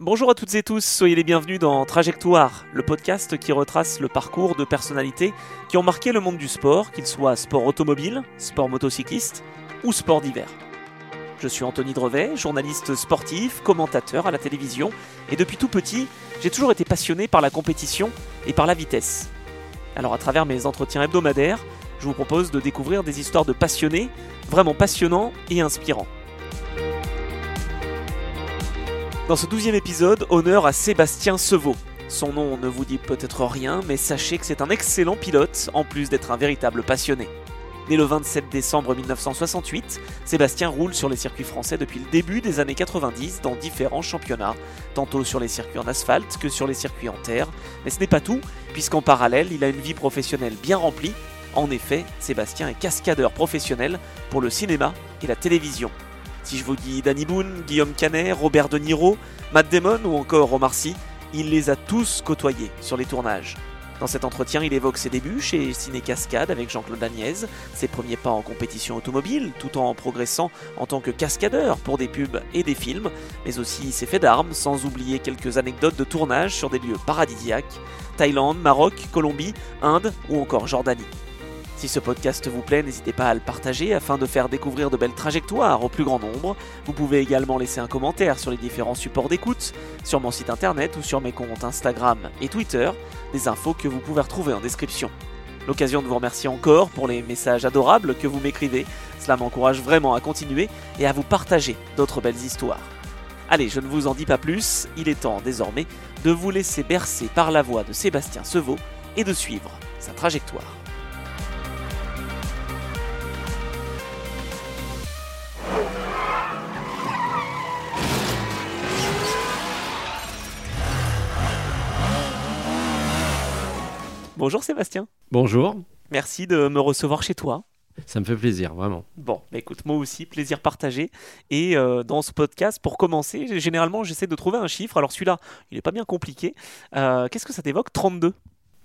Bonjour à toutes et tous, soyez les bienvenus dans Trajectoire, le podcast qui retrace le parcours de personnalités qui ont marqué le monde du sport, qu'il soit sport automobile, sport motocycliste ou sport d'hiver. Je suis Anthony Drevet, journaliste sportif, commentateur à la télévision, et depuis tout petit, j'ai toujours été passionné par la compétition et par la vitesse. Alors à travers mes entretiens hebdomadaires, je vous propose de découvrir des histoires de passionnés, vraiment passionnants et inspirants. Dans ce douzième épisode, honneur à Sébastien Sevaux. Son nom ne vous dit peut-être rien, mais sachez que c'est un excellent pilote, en plus d'être un véritable passionné. Né le 27 décembre 1968, Sébastien roule sur les circuits français depuis le début des années 90 dans différents championnats, tantôt sur les circuits en asphalte que sur les circuits en terre. Mais ce n'est pas tout, puisqu'en parallèle, il a une vie professionnelle bien remplie. En effet, Sébastien est cascadeur professionnel pour le cinéma et la télévision. Si je vous dis Danny Boone, Guillaume Canet, Robert De Niro, Matt Damon ou encore Omar il les a tous côtoyés sur les tournages. Dans cet entretien, il évoque ses débuts chez Ciné Cascade avec Jean-Claude Agnès, ses premiers pas en compétition automobile, tout en progressant en tant que cascadeur pour des pubs et des films, mais aussi ses faits d'armes, sans oublier quelques anecdotes de tournage sur des lieux paradisiaques, Thaïlande, Maroc, Colombie, Inde ou encore Jordanie. Si ce podcast vous plaît, n'hésitez pas à le partager afin de faire découvrir de belles trajectoires au plus grand nombre. Vous pouvez également laisser un commentaire sur les différents supports d'écoute, sur mon site internet ou sur mes comptes Instagram et Twitter, des infos que vous pouvez retrouver en description. L'occasion de vous remercier encore pour les messages adorables que vous m'écrivez, cela m'encourage vraiment à continuer et à vous partager d'autres belles histoires. Allez, je ne vous en dis pas plus, il est temps désormais de vous laisser bercer par la voix de Sébastien Sevaux et de suivre sa trajectoire. Bonjour Sébastien. Bonjour. Merci de me recevoir chez toi. Ça me fait plaisir, vraiment. Bon, bah écoute, moi aussi, plaisir partagé. Et euh, dans ce podcast, pour commencer, généralement, j'essaie de trouver un chiffre. Alors celui-là, il n'est pas bien compliqué. Euh, Qu'est-ce que ça t'évoque 32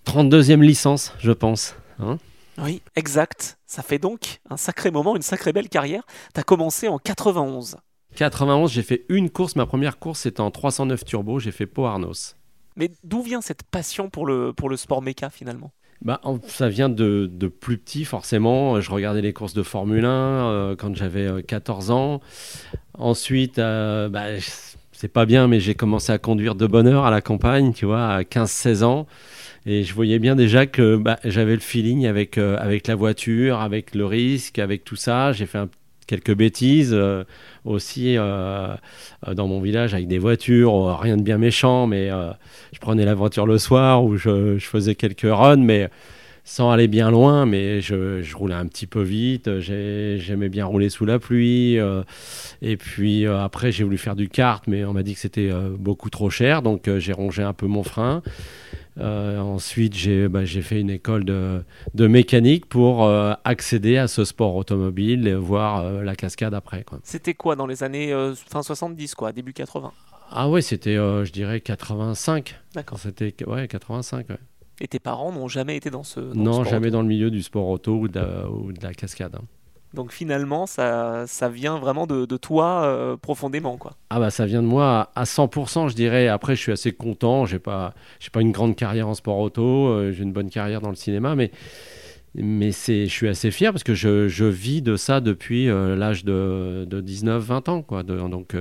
32e licence, je pense. Hein? Oui, exact. Ça fait donc un sacré moment, une sacrée belle carrière. Tu as commencé en 91. 91, j'ai fait une course. Ma première course, c'était en 309 turbo. J'ai fait Pau Arnos. Mais d'où vient cette passion pour le, pour le sport méca finalement? Bah, ça vient de, de, plus petit, forcément. Je regardais les courses de Formule 1 euh, quand j'avais 14 ans. Ensuite, euh, bah, c'est pas bien, mais j'ai commencé à conduire de bonne heure à la campagne, tu vois, à 15-16 ans. Et je voyais bien déjà que bah, j'avais le feeling avec, euh, avec la voiture, avec le risque, avec tout ça. J'ai fait quelques bêtises euh, aussi euh, dans mon village avec des voitures, rien de bien méchant, mais je prenais la voiture le soir où je, faisais quelques runs, mais sans aller bien loin, mais je, roulais un petit peu vite, j'aimais bien rouler sous la pluie, et puis après j'ai voulu faire du kart, mais on m'a dit que c'était beaucoup trop cher, donc j'ai rongé un peu mon frein. Euh, ensuite, bah, j'ai fait une école de, de mécanique pour euh, accéder à ce sport automobile et voir euh, la cascade après. C'était quoi dans les années fin 70, quoi, début 80 Ah ouais, c'était, je dirais, 85. D'accord. C'était ouais, 85. Ouais. Et tes parents n'ont jamais été dans ce. non, jamais dans le milieu du sport auto ou de, ou de la cascade. Hein. Donc finalement, ça, ça vient vraiment de, de toi euh, profondément, quoi. Ah bah ça vient de moi à, 100%, je dirais. Après, je suis assez content. J'ai pas, j'ai pas une grande carrière en sport auto. Euh, j'ai une bonne carrière dans le cinéma, mais mais c'est, je suis assez fier parce que je, je vis de ça depuis euh, l'âge de, de 19-20 ans, quoi. donc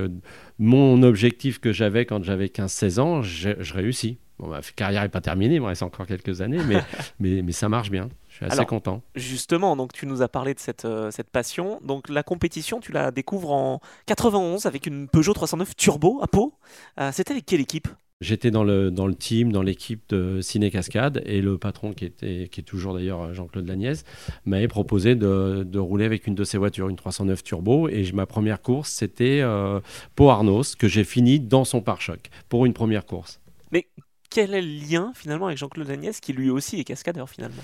mon objectif que j'avais quand j'avais 15-16 ans, je, je réussis. Bon, ma carrière n'est pas terminée, il me reste encore quelques années, mais, mais, mais ça marche bien assez content. Justement, donc tu nous as parlé de cette, euh, cette passion. Donc la compétition, tu la découvres en 91 avec une Peugeot 309 Turbo à Pau. Euh, c'était avec quelle équipe? J'étais dans le, dans le team, dans l'équipe de Ciné Cascade, et le patron, qui, était, qui est toujours d'ailleurs Jean-Claude Lagnès, m'avait proposé de, de, rouler avec une de ses voitures, une 309 Turbo. Et ma première course, c'était euh, Pau Arnos, que j'ai fini dans son pare-choc pour une première course. Mais quel est le lien finalement avec Jean-Claude Agnès qui lui aussi est cascadeur finalement?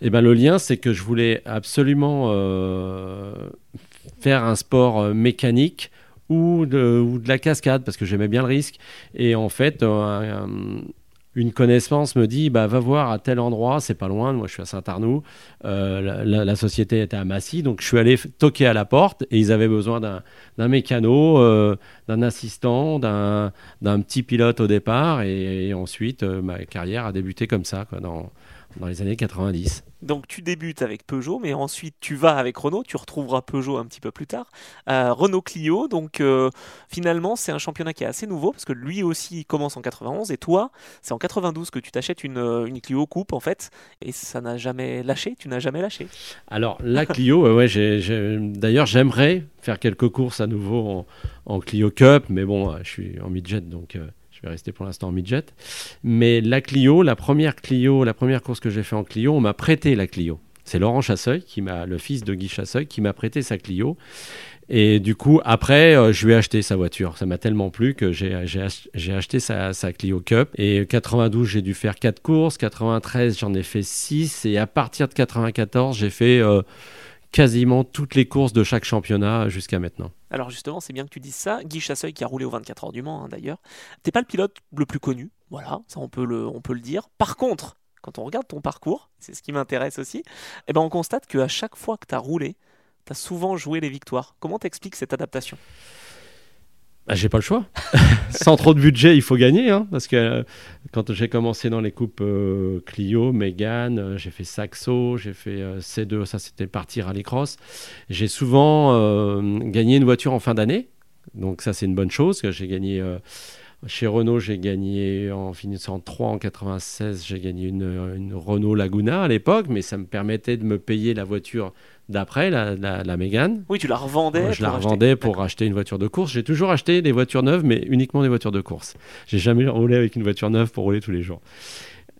Eh ben le lien c'est que je voulais absolument euh, faire un sport euh, mécanique ou de, la cascade parce que j'aimais bien le risque. Et en fait euh, une connaissance me dit bah, va voir à tel endroit, c'est pas loin, moi je suis à Saint-Arnoux, euh, la, société était à Massy, donc je suis allé toquer à la porte et ils avaient besoin d'un mécano, euh, d'un assistant, d'un petit pilote au départ et, ensuite euh, ma carrière a débuté comme ça dans les années 90. Donc tu débutes avec Peugeot, mais ensuite tu vas avec Renault, tu retrouveras Peugeot un petit peu plus tard. Euh, Renault Clio, donc euh, finalement c'est un championnat qui est assez nouveau, parce que lui aussi commence en 91, et toi c'est en 92 que tu t'achètes une, euh, une, Clio Coupe en fait, et ça n'a jamais lâché, tu n'as jamais lâché. Alors la Clio, ouais, d'ailleurs j'aimerais faire quelques courses à nouveau en, en, Clio Cup, mais bon, je suis en midget, donc je vais rester pour l'instant en midget. Mais la Clio, la première Clio, la première course que j'ai fait en Clio, on m'a prêté la Clio. C'est Laurent Chasseuil, qui m'a, le fils de Guy Chasseuil, qui m'a prêté sa Clio. Et du coup, après, euh, je lui ai acheté sa voiture. Ça m'a tellement plu que j'ai, acheté sa, Clio Cup. Et 92, j'ai dû faire 4 courses. 93, j'en ai fait 6. Et à partir de 94, j'ai fait euh, quasiment toutes les courses de chaque championnat jusqu'à maintenant. Alors justement, c'est bien que tu dises ça. Guy Chasseuil qui a roulé aux 24 heures du Mans hein, d'ailleurs. T'es pas le pilote le plus connu, voilà, ça on peut le, on peut le dire. Par contre, quand on regarde ton parcours, c'est ce qui m'intéresse aussi, eh ben on constate qu'à chaque fois que tu as roulé, tu as souvent joué les victoires. Comment t'expliques cette adaptation? Bah, j'ai pas le choix. Sans trop de budget, il faut gagner. Hein, parce que euh, quand j'ai commencé dans les coupes euh, Clio, Mégane, euh, j'ai fait Saxo, j'ai fait C2, ça c'était partir à cross. J'ai souvent gagné une voiture en fin d'année. Donc ça c'est une bonne chose. J'ai gagné chez Renault, j'ai gagné en finissant 3 en 96, j'ai gagné une, Renault Laguna à l'époque, mais ça me permettait de me payer la voiture d'après, la, la, Mégane. Oui, tu la revendais. je la revendais pour acheter une voiture de course. J'ai toujours acheté des voitures neuves, mais uniquement des voitures de course. J'ai jamais roulé avec une voiture neuve pour rouler tous les jours.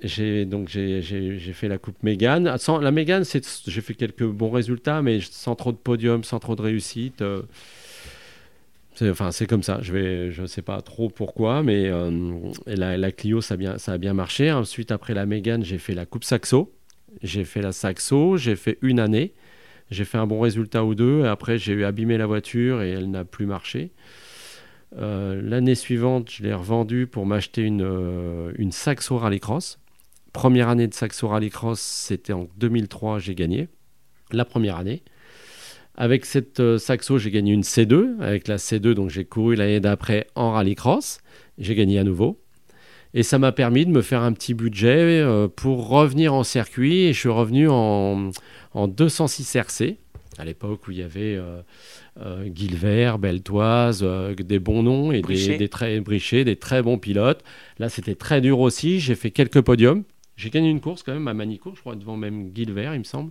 J'ai donc j'ai fait la coupe Mégane. Sans, la Mégane, j'ai fait quelques bons résultats, mais sans trop de podium, sans trop de réussite. Euh, enfin, c'est comme ça. Je vais, je sais pas trop pourquoi, mais euh, la, la, Clio, ça a bien, ça a bien marché. Ensuite, après la Mégane, j'ai fait la coupe Saxo. J'ai fait la Saxo. J'ai fait une année. J'ai fait un bon résultat ou deux. Et après, j'ai eu abîmé la voiture et elle n'a plus marché. Euh, l'année suivante, je l'ai revendue pour m'acheter une, euh, une Saxo Rallycross. Première année de Saxo Rallycross, c'était en 2003, j'ai gagné. La première année. Avec cette euh, Saxo, j'ai gagné une C2. Avec la C2, donc j'ai couru l'année d'après en Rallycross. J'ai gagné à nouveau. Et ça m'a permis de me faire un petit budget pour revenir en circuit. Et je suis revenu en, en 206 RC, à l'époque où il y avait euh, euh Guilvert, Beltoise, euh, des bons noms et des, très brichés, des très bons pilotes. Là, c'était très dur aussi. J'ai fait quelques podiums. J'ai gagné une course quand même à Manicourt, je crois, devant même Guilvert, il me semble.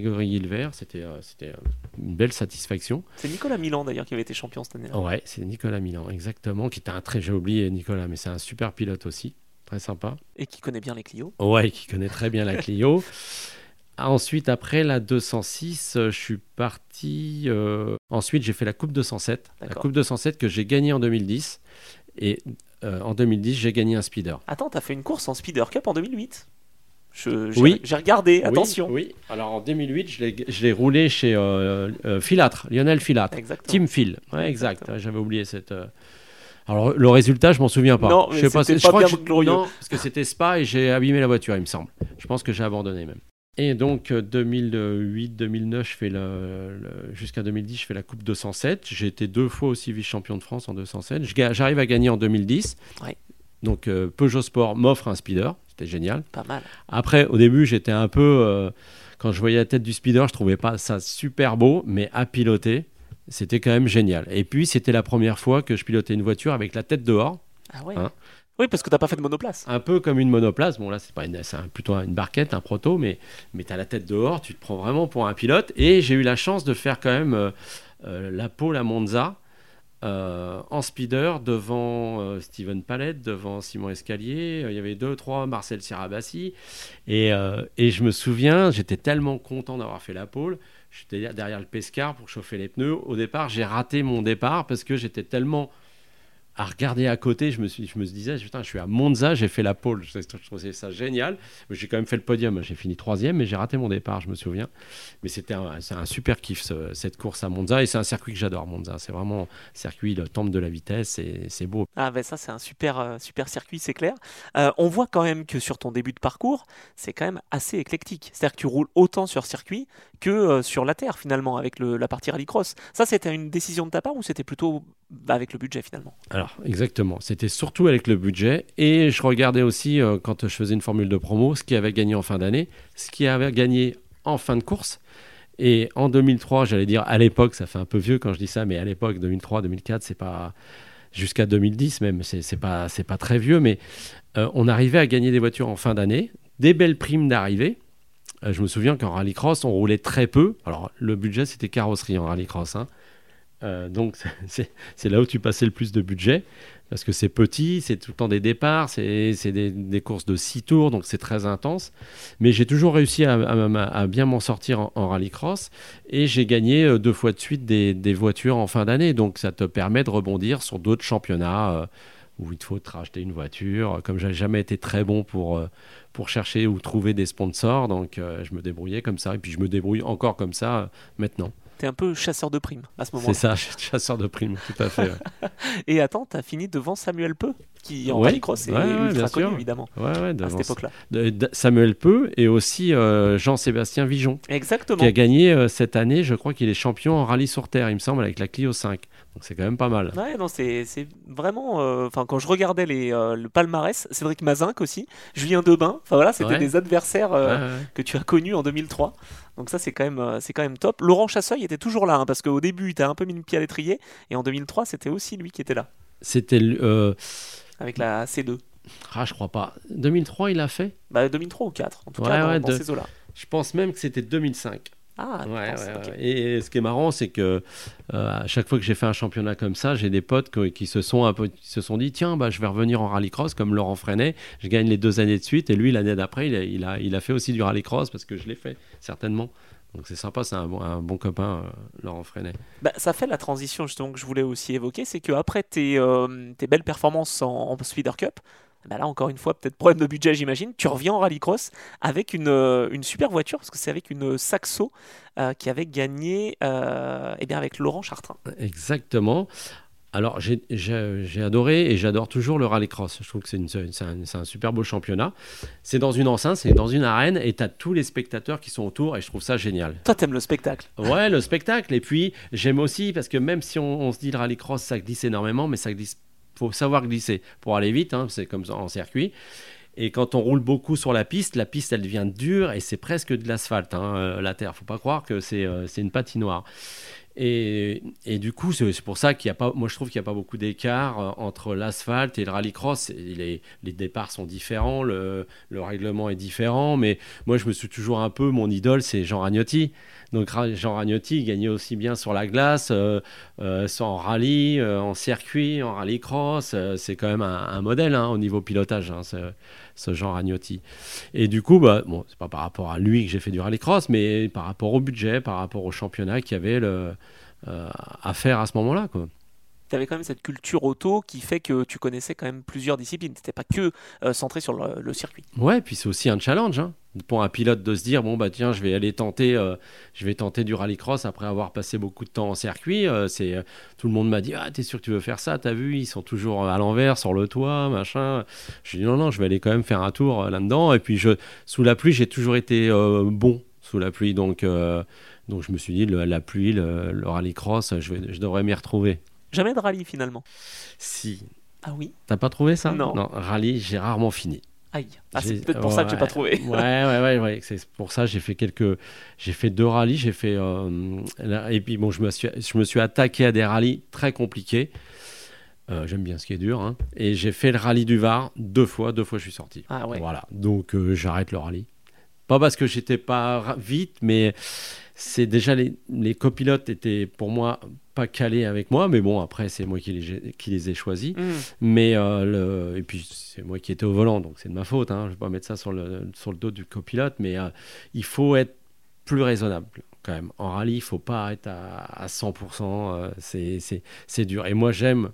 Grégory Guilvert, c'était euh, c'était une belle satisfaction. C'est Nicolas Milan d'ailleurs qui avait été champion cette année. Ouais, c'est Nicolas Milan, exactement, qui était un très, j'ai oublié Nicolas, mais c'est un super pilote aussi, très sympa. Et qui connaît bien les Clio. Ouais, qui connaît très bien la Clio. Ensuite, après la 206, euh, je suis parti. Euh, ensuite, j'ai fait la Coupe 207. La Coupe 207 que j'ai gagnée en 2010. Et euh, en 2010, j'ai gagné un speeder. Attends, tu as fait une course en Speeder Cup en 2008 je, Oui. J'ai regardé, attention. Oui, alors en 2008, je l'ai roulé chez Filatre, Lionel Filatre. Team Phil. Ouais, exact. J'avais oublié cette. Alors le résultat, je m'en souviens pas. Non, je sais pas, je crois que non, parce que c'était Spa et j'ai abîmé la voiture, il me semble. Je pense que j'ai abandonné même. Et donc 2008-2009, euh, je fais le, jusqu'à 2010, je fais la Coupe 207. J'ai été deux fois aussi vice-champion de France en 207. J'arrive à gagner en 2010. Donc euh, Peugeot Sport m'offre un speeder, c'était génial. Pas mal. Après, au début, j'étais un peu, euh, quand je voyais la tête du speeder, je trouvais pas ça super beau, mais à piloter, c'était quand même génial. Et puis, c'était la première fois que je pilotais une voiture avec la tête dehors. Ah ouais. Hein. Oui, parce que tu n'as pas fait de monoplace. Un peu comme une monoplace. Bon, là, c'est pas une, plutôt une barquette, un proto, mais, mais tu as la tête dehors, tu te prends vraiment pour un pilote. Et j'ai eu la chance de faire quand même euh, euh, la pole à Monza euh, en speeder devant Steven Palette, devant Simon Escalier. Il y avait deux, trois, Marcel Sirabassi. Et, et je me souviens, j'étais tellement content d'avoir fait la pole. J'étais derrière le pescar pour chauffer les pneus. Au départ, j'ai raté mon départ parce que j'étais tellement à regarder à côté, je me, suis, je me disais, putain, je suis à Monza, j'ai fait la pole, je, trouvais ça génial. J'ai quand même fait le podium, j'ai fini troisième, mais j'ai raté mon départ, je me souviens. Mais c'était un, un super kiff, cette course à Monza, et c'est un circuit que j'adore, Monza. C'est vraiment un circuit, le temple de la vitesse, et c'est beau. Ah ben ça, c'est un super, euh, super circuit, c'est clair. Euh, on voit quand même que sur ton début de parcours, c'est quand même assez éclectique. C'est-à-dire que tu roules autant sur circuit que euh, sur la terre, finalement, avec le, la partie rallycross. Ça, c'était une décision de ta part ou c'était plutôt avec le budget, finalement? Alors, exactement. C'était surtout avec le budget. Et je regardais aussi, euh, quand je faisais une formule de promo, ce qui avait gagné en fin d'année, ce qui avait gagné en fin de course. Et en 2003, j'allais dire à l'époque, ça fait un peu vieux quand je dis ça, mais à l'époque, 2003, 2004, c'est pas jusqu'à 2010 même, c'est pas pas très vieux, mais euh, on arrivait à gagner des voitures en fin d'année, des belles primes d'arrivée. Euh, je me souviens qu'en rallycross, on roulait très peu. Alors le budget, c'était carrosserie en rallycross. Hein. Donc c'est là où tu passais le plus de budget parce que c'est petit, c'est tout le temps des départs, c'est des, courses de 6 tours, donc c'est très intense. Mais j'ai toujours réussi à, bien m'en sortir en, rallycross et j'ai gagné euh, deux fois de suite des, voitures en fin d'année. Donc ça te permet de rebondir sur d'autres championnats euh, où il te faut te racheter une voiture. Comme j'ai jamais été très bon pour, euh, pour chercher ou trouver des sponsors, donc je me débrouillais comme ça et puis je me débrouille encore comme ça maintenant un peu chasseur de primes à ce moment-là. C'est ça, chasseur de primes, tout à fait. et attends, tu as fini devant Samuel Peu, qui en rallycross est ultra connu, évidemment, à cette époque-là. Samuel Peu et aussi euh, Jean-Sébastien Vigeon. Exactement. Qui a gagné euh, cette année, je crois qu'il est champion en rallye sur terre, il me semble, avec la Clio 5. Donc c'est quand même pas mal. Ouais, non, c'est vraiment. Euh, enfin, quand je regardais les, le palmarès, Cédric Mazinck aussi, Julien Debin, enfin voilà, c'était des adversaires que tu as connus en 2003. Donc ça, c'est quand, même, euh, c'est quand même top. Laurent Chasseuil était toujours là, hein, parce qu'au début, il t'a un peu mis le pied à l'étrier, et en 2003, c'était aussi lui qui était là. C'était... Euh... Avec la C2. Ah, je crois pas. 2003, il a fait? Bah, 2003 ou 4, en tout cas, dans, ces eaux-là. Je pense même que c'était 2005. Ah, ouais, Et ce qui est marrant, c'est que euh, à chaque fois que j'ai fait un championnat comme ça, j'ai des potes qui, se sont un peu, se sont dit tiens, bah, je vais revenir en rallycross comme Laurent Freinet. Je gagne les deux années de suite. Et lui, l'année d'après, il a, il, a, fait aussi du rallycross parce que je l'ai fait, certainement. Donc c'est sympa, c'est un, bon, un bon copain, euh, Laurent Freinet. Bah, ça fait la transition justement que je voulais aussi évoquer, c'est qu'après tes, euh, tes belles performances en, en Speeder Cup, bah là encore une fois, peut-être problème de budget j'imagine, tu reviens en rallycross avec une, euh, une, super voiture, parce que c'est avec une Saxo euh, qui avait gagné euh, eh bien avec Laurent Chartrain. Exactement. Alors j'ai adoré et j'adore toujours le rallycross. Je trouve que c'est un, un, super beau championnat. C'est dans une enceinte, c'est dans une arène et tu as tous les spectateurs qui sont autour et je trouve ça génial. Toi t'aimes le spectacle Ouais, le spectacle. Et puis j'aime aussi parce que même si on, on se dit le rallycross ça glisse énormément, mais ça glisse faut savoir glisser pour aller vite, hein, c'est comme ça en circuit. Et quand on roule beaucoup sur la piste, la piste elle devient dure et c'est presque de l'asphalte, hein, euh, la terre. Faut pas croire que c'est euh, une patinoire. Et, et, du coup, c'est pour ça qu'il y a pas, moi je trouve qu'il n'y a pas beaucoup d'écart euh, entre l'asphalte et le rallycross. Les, les départs sont différents, le, le, règlement est différent, mais moi je me suis toujours un peu, mon idole c'est Jean Ragnotti. Donc Jean Ragnotti gagnait aussi bien sur la glace, euh, euh, en rallye, euh, en circuit, en rallycross. c'est quand même un, modèle hein, au niveau pilotage, hein, ce, Jean Ragnotti. Et du coup, bah, bon, c'est pas par rapport à lui que j'ai fait du rallycross, mais par rapport au budget, par rapport au championnat qu'il y avait le, à faire à ce moment-là. Quoi tu avais quand même cette culture auto qui fait que tu connaissais quand même plusieurs disciplines. Tu n'étais pas que centré sur le, circuit. Ouais, puis c'est aussi un challenge. Hein pour un pilote de se dire bon bah tiens je vais aller tenter euh, je vais tenter du rallycross après avoir passé beaucoup de temps en circuit. Euh, c'est euh, tout le monde m'a dit ah t'es sûr que tu veux faire ça? T'as vu ils sont toujours à l'envers sur le toit machin. Je dis non non je vais aller quand même faire un tour là dedans et puis je sous la pluie j'ai toujours été bon sous la pluie. Donc donc je me suis dit la pluie le, rallycross je, je devrais m'y retrouver. Jamais de rallye finalement. Si. Ah oui. T'as pas trouvé ça? Non, non rallye j'ai rarement fini Aïe. Ah, c'est peut-être pour ça que j'ai pas trouvé. ouais, ouais, ouais, ouais. C'est pour ça j'ai fait quelques, j'ai fait deux rallyes, j'ai fait euh, et puis bon, je me suis, je me suis attaqué à des rallyes très compliqués. Euh, j'aime bien ce qui est dur, hein. et j'ai fait le rallye du Var deux fois, deux fois je suis sorti. Ah ouais. Voilà, donc euh, j'arrête le rallye. Pas parce que j'étais pas vite, mais c'est déjà les, les, copilotes étaient pour moi pas calés avec moi, mais bon après c'est moi qui les, qui les ai choisis. Mm. Mais le, et puis c'est moi qui étais au volant, donc c'est de ma faute. Hein. Je vais pas mettre ça sur le, sur le dos du copilote, mais euh, il faut être plus raisonnable quand même. En rallye, il faut pas être à, à 100%. Euh, c'est dur. Et moi, j'aime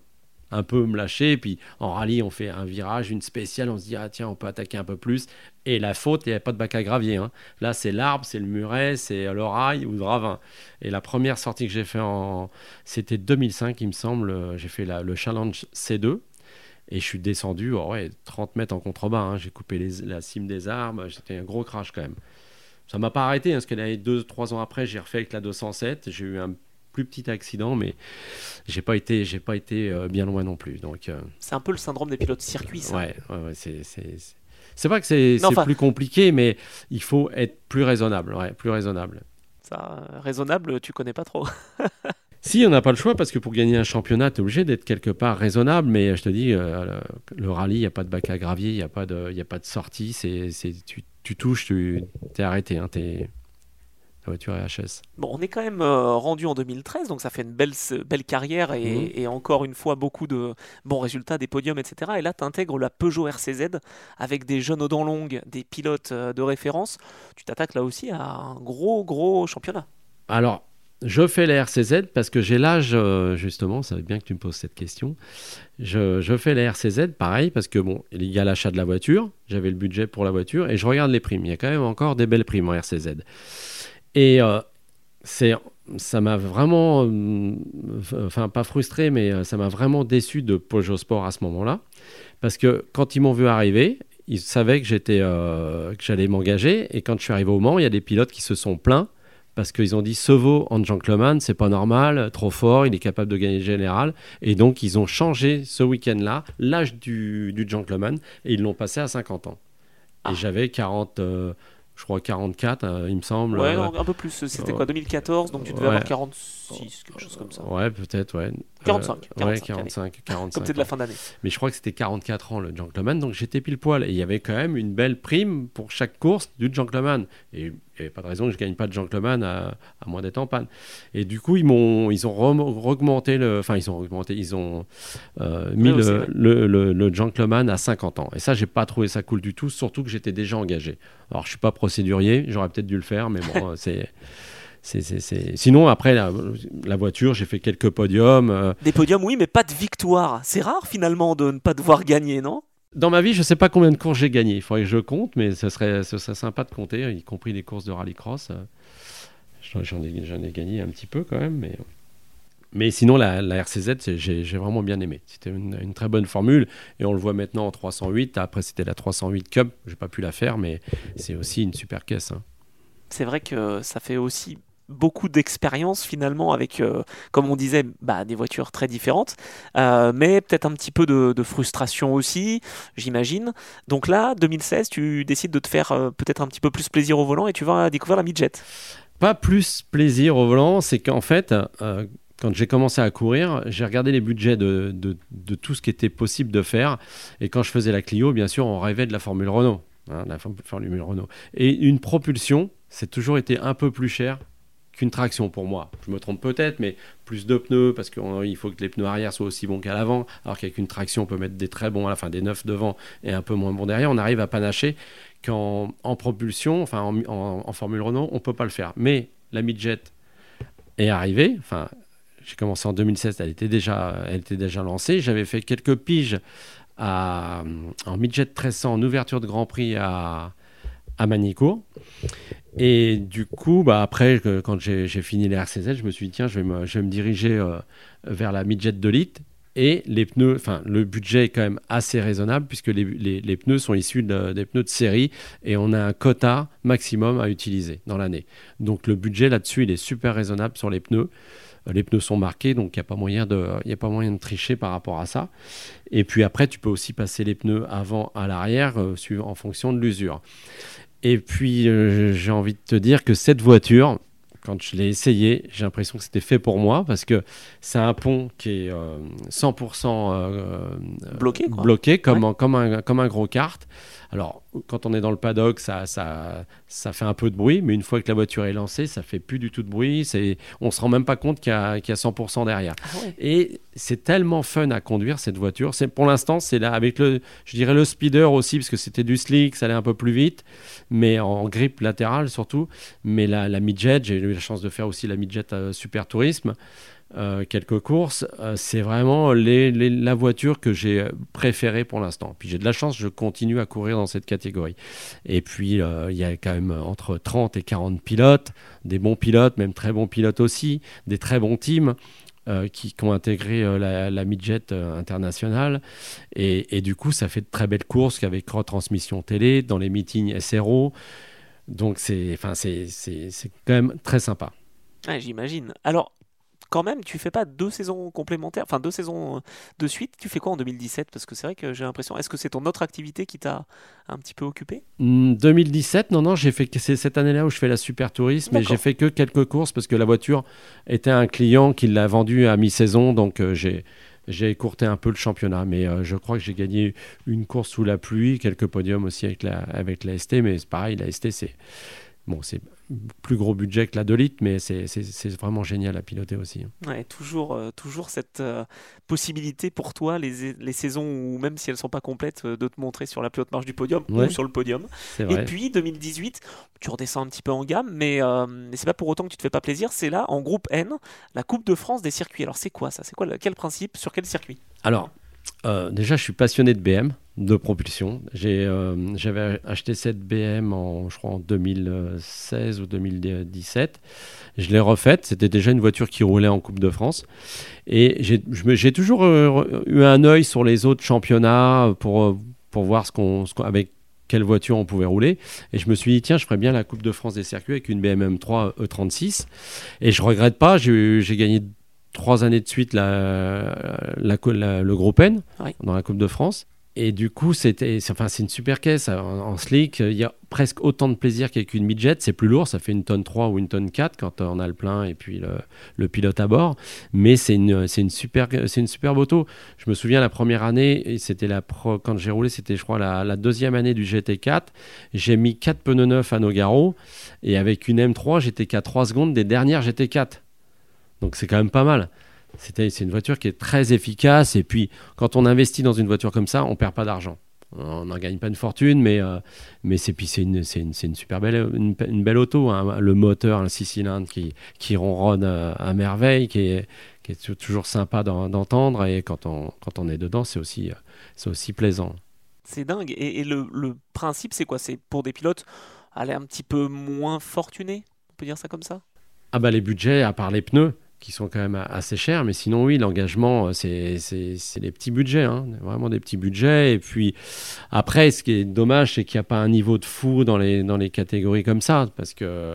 un peu me lâcher. Puis en rallye, on fait un virage, une spéciale, on se dit, ah tiens, on peut attaquer un peu plus. Et la faute, il n'y a pas de bac à gravier. Hein. Là, c'est l'arbre, c'est le muret, c'est l'orail ou le ravin. Et la première sortie que j'ai fait, en... c'était 2005, il me semble. J'ai fait le challenge C2. Et je suis descendu, oh ouais, 30 mètres en contrebas. Hein. J'ai coupé la cime des arbres. C'était un gros crash quand même. Ça m'a pas arrêté, hein, parce que deux, trois ans après, j'ai refait avec la 207. J'ai eu un plus petit accident, mais j'ai pas été, j'ai pas été euh, bien loin non plus. Donc euh, c'est un peu le syndrome des pilotes circuit, ça. Ouais, ouais, c'est, c'est, vrai que c'est, plus compliqué, mais il faut être plus raisonnable, ouais, plus raisonnable. Ça, raisonnable, tu connais pas trop. Si, on n'a pas le choix parce que pour gagner un championnat, tu es obligé d'être quelque part raisonnable. Mais je te dis, euh, le, rallye, il n'y a pas de bac à gravier, il n'y a, pas de, y a pas de sortie. C'est, tu, tu, touches, tu es arrêté. Hein, es, la voiture HS. Bon, on est quand même euh, rendu en 2013, donc ça fait une belle, belle carrière et, mhm. et, encore une fois beaucoup de bons résultats, des podiums, etc. Et là, tu intègres la Peugeot RCZ avec des jeunes aux dents longues, des pilotes euh, de référence. Tu t'attaques là aussi à un gros, gros championnat. Alors, je fais la RCZ parce que j'ai l'âge, euh, justement, ça va bien que tu me poses cette question. Je, je, fais la RCZ, pareil, parce que bon, il y a l'achat de la voiture, j'avais le budget pour la voiture, et je regarde les primes. Il y a quand même encore des belles primes en RCZ. Et euh, c'est, ça m'a vraiment, euh, enfin pas frustré, mais ça m'a vraiment déçu de Peugeot Sport à ce moment-là. Parce que quand ils m'ont vu arriver, ils savaient que, j'étais, que j'allais m'engager, et quand je suis arrivé au Mans, il y a des pilotes qui se sont plaints parce qu'ils ont dit Sevo en gentleman, c'est pas normal, trop fort, il est capable de gagner le général. Et donc, ils ont changé ce week-end-là l'âge du, du, gentleman et ils l'ont passé à 50 ans. Et ah. j'avais 40 je crois 44, euh, il me semble. Ouais, un peu plus. C'était quoi, 2014 Donc tu devais avoir 46, quelque chose comme ça. Ouais, peut-être, ouais. 45. 45 ouais, 45, 45. Comme de la fin d'année. Mais je crois que c'était 44 ans le gentleman, donc j'étais pile poil. Et il y avait quand même une belle prime pour chaque course du gentleman. Et il n'y avait pas de raison que je gagne pas de gentleman à, à moins d'être en panne. Et du coup, ils m'ont, ils ont augmenté le, enfin ils ont augmenté, ils ont euh, mis le, le, le, gentleman à 50 ans. Et ça, j'ai pas trouvé ça cool du tout, surtout que j'étais déjà engagé. Alors, je suis pas procédurier, j'aurais peut-être dû le faire, mais bon, c'est. Sinon, après la, la voiture, j'ai fait quelques podiums. Euh. Des podiums, oui, mais pas de victoire. C'est rare finalement de ne pas devoir gagner, non? Dans ma vie, je ne sais pas combien de courses j'ai gagné. Il faudrait que je compte, mais ce serait, ce serait sympa de compter, y compris les courses de rallycross. J'en ai, gagné un petit peu quand même, mais. Mais sinon, la, RCZ, j'ai vraiment bien aimé. C'était une, très bonne formule. Et on le voit maintenant en 308. Après, c'était la 308 Cup. J'ai pas pu la faire, mais c'est aussi une super caisse. Hein. C'est vrai que ça fait aussi beaucoup d'expérience finalement avec, euh, comme on disait, bah, des voitures très différentes, euh, mais peut-être un petit peu de, frustration aussi, j'imagine. Donc là, 2016, tu décides de te faire euh, peut-être un petit peu plus plaisir au volant et tu vas découvrir la midget. Pas plus plaisir au volant, c'est qu'en fait, quand j'ai commencé à courir, j'ai regardé les budgets de, tout ce qui était possible de faire. Et quand je faisais la Clio, bien sûr, on rêvait de la Formule Renault. Hein, la Formule Renault. Et une propulsion, c'est toujours été un peu plus cher qu'une traction pour moi. Je me trompe peut-être, mais plus de pneus parce qu'il faut que les pneus arrière soient aussi bons qu'à l'avant. Alors qu'avec une traction, on peut mettre des très bons à la fin, des neufs devant et un peu moins bons derrière. On arrive à panacher qu'en en propulsion, enfin en, Formule Renault, on peut pas le faire. Mais la midjet est arrivée. Enfin, j'ai commencé en 2016, elle était déjà, elle était déjà lancée. J'avais fait quelques piges à, en midjet 1300 en ouverture de Grand Prix à, à Manicourt. Et du coup, bah après, quand j'ai fini les RCZ, je me suis dit, tiens, je vais me, je vais me diriger euh, vers la midjet de litre. Et les pneus, enfin, le budget est quand même assez raisonnable puisque les, les, pneus sont issus des pneus de série et on a un quota maximum à utiliser dans l'année. Donc le budget là-dessus, il est super raisonnable sur les pneus. Euh, les pneus sont marqués, donc il n'y a, pas moyen de, a pas moyen de tricher par rapport à ça. Et puis après, tu peux aussi passer les pneus avant à l'arrière euh, en fonction de l'usure. Et puis, euh, j'ai envie de te dire que cette voiture, quand je l'ai essayée, j'ai l'impression que c'était fait pour moi parce que c'est un pont qui est 100% euh, bloqué, bloqué comme, comme, un, comme un gros kart. Alors, quand on est dans le paddock, ça, ça, ça fait un peu de bruit, mais une fois que la voiture est lancée, ça fait plus du tout de bruit. C'est, on se rend même pas compte qu'il y a, qu'il y a 100% derrière. Ah Et c'est tellement fun à conduire cette voiture. C'est pour l'instant, c'est là avec le, je dirais le speeder aussi, parce que c'était du slick, ça allait un peu plus vite, mais en grip latérale surtout. Mais la, la midjet, j'ai eu la chance de faire aussi la midjet euh, super tourisme. Euh, quelques courses, euh, c'est vraiment la voiture que j'ai préférée pour l'instant. Puis j'ai de la chance, je continue à courir dans cette catégorie. Et puis euh, il y a quand même entre 30 et 40 pilotes, des bons pilotes, même très bons pilotes aussi, des très bons teams. qui, ont intégré la, la midget internationale et, du coup ça fait de très belles courses avec retransmission télé dans les meetings SRO donc c'est quand même très sympa J'imagine. Alors, quand même, tu fais pas deux saisons complémentaires, enfin deux saisons euh, de suite. Tu fais quoi en 2017 Parce que c'est vrai que j'ai l'impression. Est-ce que c'est ton autre activité qui t'a un petit peu occupé? Hmm, 2017, non, non, j'ai fait c'est cette année-là où je fais la super tourisme, mais D'accord. j'ai fait que quelques courses parce que la voiture était un client qui l'a vendue à mi-saison, donc euh, j'ai j'ai écourté un peu le championnat, mais euh, je crois que j'ai gagné une course sous la pluie, quelques podiums aussi avec la avec la ST, mais c'est pareil, la ST c'est bon, c'est plus gros budget que la 2 litres, mais c'est vraiment génial à piloter aussi. Ouais, toujours, euh, toujours cette euh, possibilité pour toi, les, les saisons où même si elles sont pas complètes, euh, de te montrer sur la plus haute marche du podium Ouais. ou sur le podium. Et puis 2018, tu redescends un petit peu en gamme, mais, mais c'est pas pour autant que tu te fais pas plaisir. C'est là, en groupe N, la Coupe de France des circuits. Alors c'est quoi ça? C'est quoi le- quel principe? Sur quel circuit? Alors, euh, déjà, je suis passionné de BM, de propulsion. Euh, j'avais acheté cette BM en, je crois, en 2016 ou 2017. Je l'ai refaite. C'était déjà une voiture qui roulait en Coupe de France. Et j'ai, toujours euh, eu un œil sur les autres championnats pour, voir avec quelle voiture on pouvait rouler. Et je me suis dit, tiens, je ferais bien la Coupe de France des circuits avec une BMW M3 E36. Et je regrette pas, j'ai gagné trois années de suite la, la, la- le groupe N Oui. dans la Coupe de France. Et du coup, c'était, c'est, enfin, c'est une super caisse en, en slick. Il y a presque autant de plaisir qu'avec une midget. C'est plus lourd, ça fait une tonne 3 ou une tonne 4 quand on a le plein et puis le, le pilote à bord. Mais c'est une, c'est une, super, c'est une superbe auto. Je me souviens la première année, et c'était la pro- quand j'ai roulé, c'était je crois la, la deuxième année du GT4. J'ai mis 4 pneus neufs à Nogaro. Et avec une M3, j'étais qu'à 3 secondes des dernières GT4. Donc c'est quand même pas mal. C'est une voiture qui est très efficace. Et puis, quand on investit dans une voiture comme ça, on perd pas d'argent. On n'en gagne pas une fortune, mais, euh, mais c'est, une, super belle, une, une belle auto. hein. Le moteur, un 6 cylindres qui, qui ronronne euh, à merveille, qui est, qui est tou- toujours sympa d'en- d'entendre. Et quand on, quand on est dedans, c'est aussi, euh, aussi plaisant. C'est dingue. Et, et le, le principe, c'est quoi? C'est pour des pilotes aller un petit peu moins fortunés? On peut dire ça comme ça? Ah bah les budgets, à part les pneus, qui sont quand même assez chers, mais sinon oui, l'engagement, euh, c'est c'est- c'est des petits budgets, hein, vraiment des petits budgets. Et puis après, ce qui est dommage, c'est qu'il n'y a pas un niveau de fou dans les, dans les catégories comme ça, parce que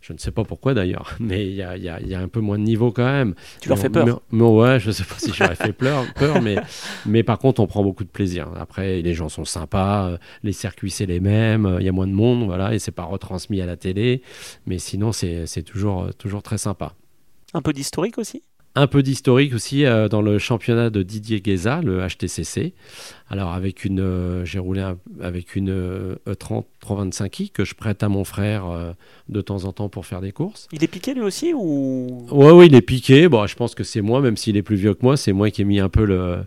je ne sais pas pourquoi d'ailleurs, mais il y a, y a- y a un peu moins de niveau quand même. Tu leur fais peur. mais- mais ouais, je sais pas si j'aurais fait peur, peur mais, mais par contre, on prend beaucoup de plaisir. Après, les gens sont sympas, euh, les circuits, c'est les mêmes, euh, il y a moins de monde, voilà, et c'est pas retransmis à la télé. Mais sinon, c'est c'est toujours, toujours très sympa. Un peu d'historique aussi Un peu d'historique aussi euh, dans le championnat de Didier Guéza, le HTCC. Alors avec une, euh, j'ai roulé un- avec une euh, E30 325i que je prête à mon frère euh, de temps en temps pour faire des courses. Il est piqué lui aussi ou? Ouais, ouais, il est piqué. Bon, je pense que c'est moi, même s'il est plus vieux que moi, c'est moi qui ai mis un peu le,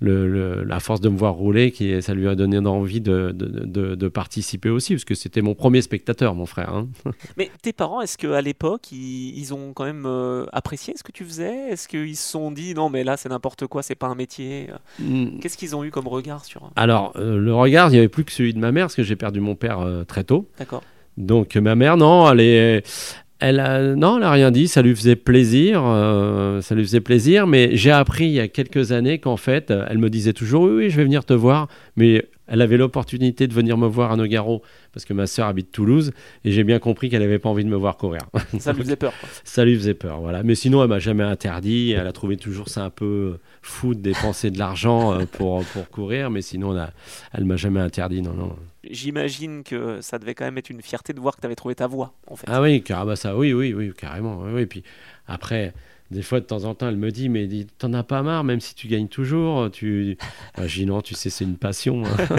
le- le- la force de me voir rouler, qui ça lui a donné envie de, de, de- de participer aussi, parce que c'était mon premier spectateur, mon frère. hein. Mais tes parents, est-ce qu'à l'époque, ils, ils ont quand même euh, apprécié ce que tu faisais? Est-ce qu'ils se sont dit non, mais là, c'est n'importe quoi, c'est pas un métier Mm. Qu'est-ce qu'ils ont eu comme regard sur. Alors, euh, le regard, il n'y avait plus que celui de ma mère, parce que j'ai perdu mon père euh, très tôt. D'accord. Donc ma mère, non, elle est, elle a, non, elle a rien dit. Ça lui faisait plaisir, euh, ça lui faisait plaisir. Mais j'ai appris il y a quelques années qu'en fait, euh, elle me disait toujours, oui, oui, je vais venir te voir. Mais elle avait l'opportunité de venir me voir à Nogaro parce que ma sœur habite Toulouse et j'ai bien compris qu'elle n'avait pas envie de me voir courir. Ça lui faisait peur. quoi. ça lui faisait peur, voilà. Mais sinon, elle m'a jamais interdit. Elle a trouvé toujours ça un peu fou de dépenser de l'argent euh, pour pour courir. Mais sinon, elle, elle m'a jamais interdit, non, non. J'imagine que ça devait quand même être une fierté de voir que tu avais trouvé ta voie, en fait. Ah oui, car, ah bah ça, oui, oui, oui, carrément. Oui, oui. Puis après, des fois, de temps en temps, elle me dit, mais t'en as pas marre, même si tu gagnes toujours. Tu... Bah, non, tu sais, c'est une passion. hein.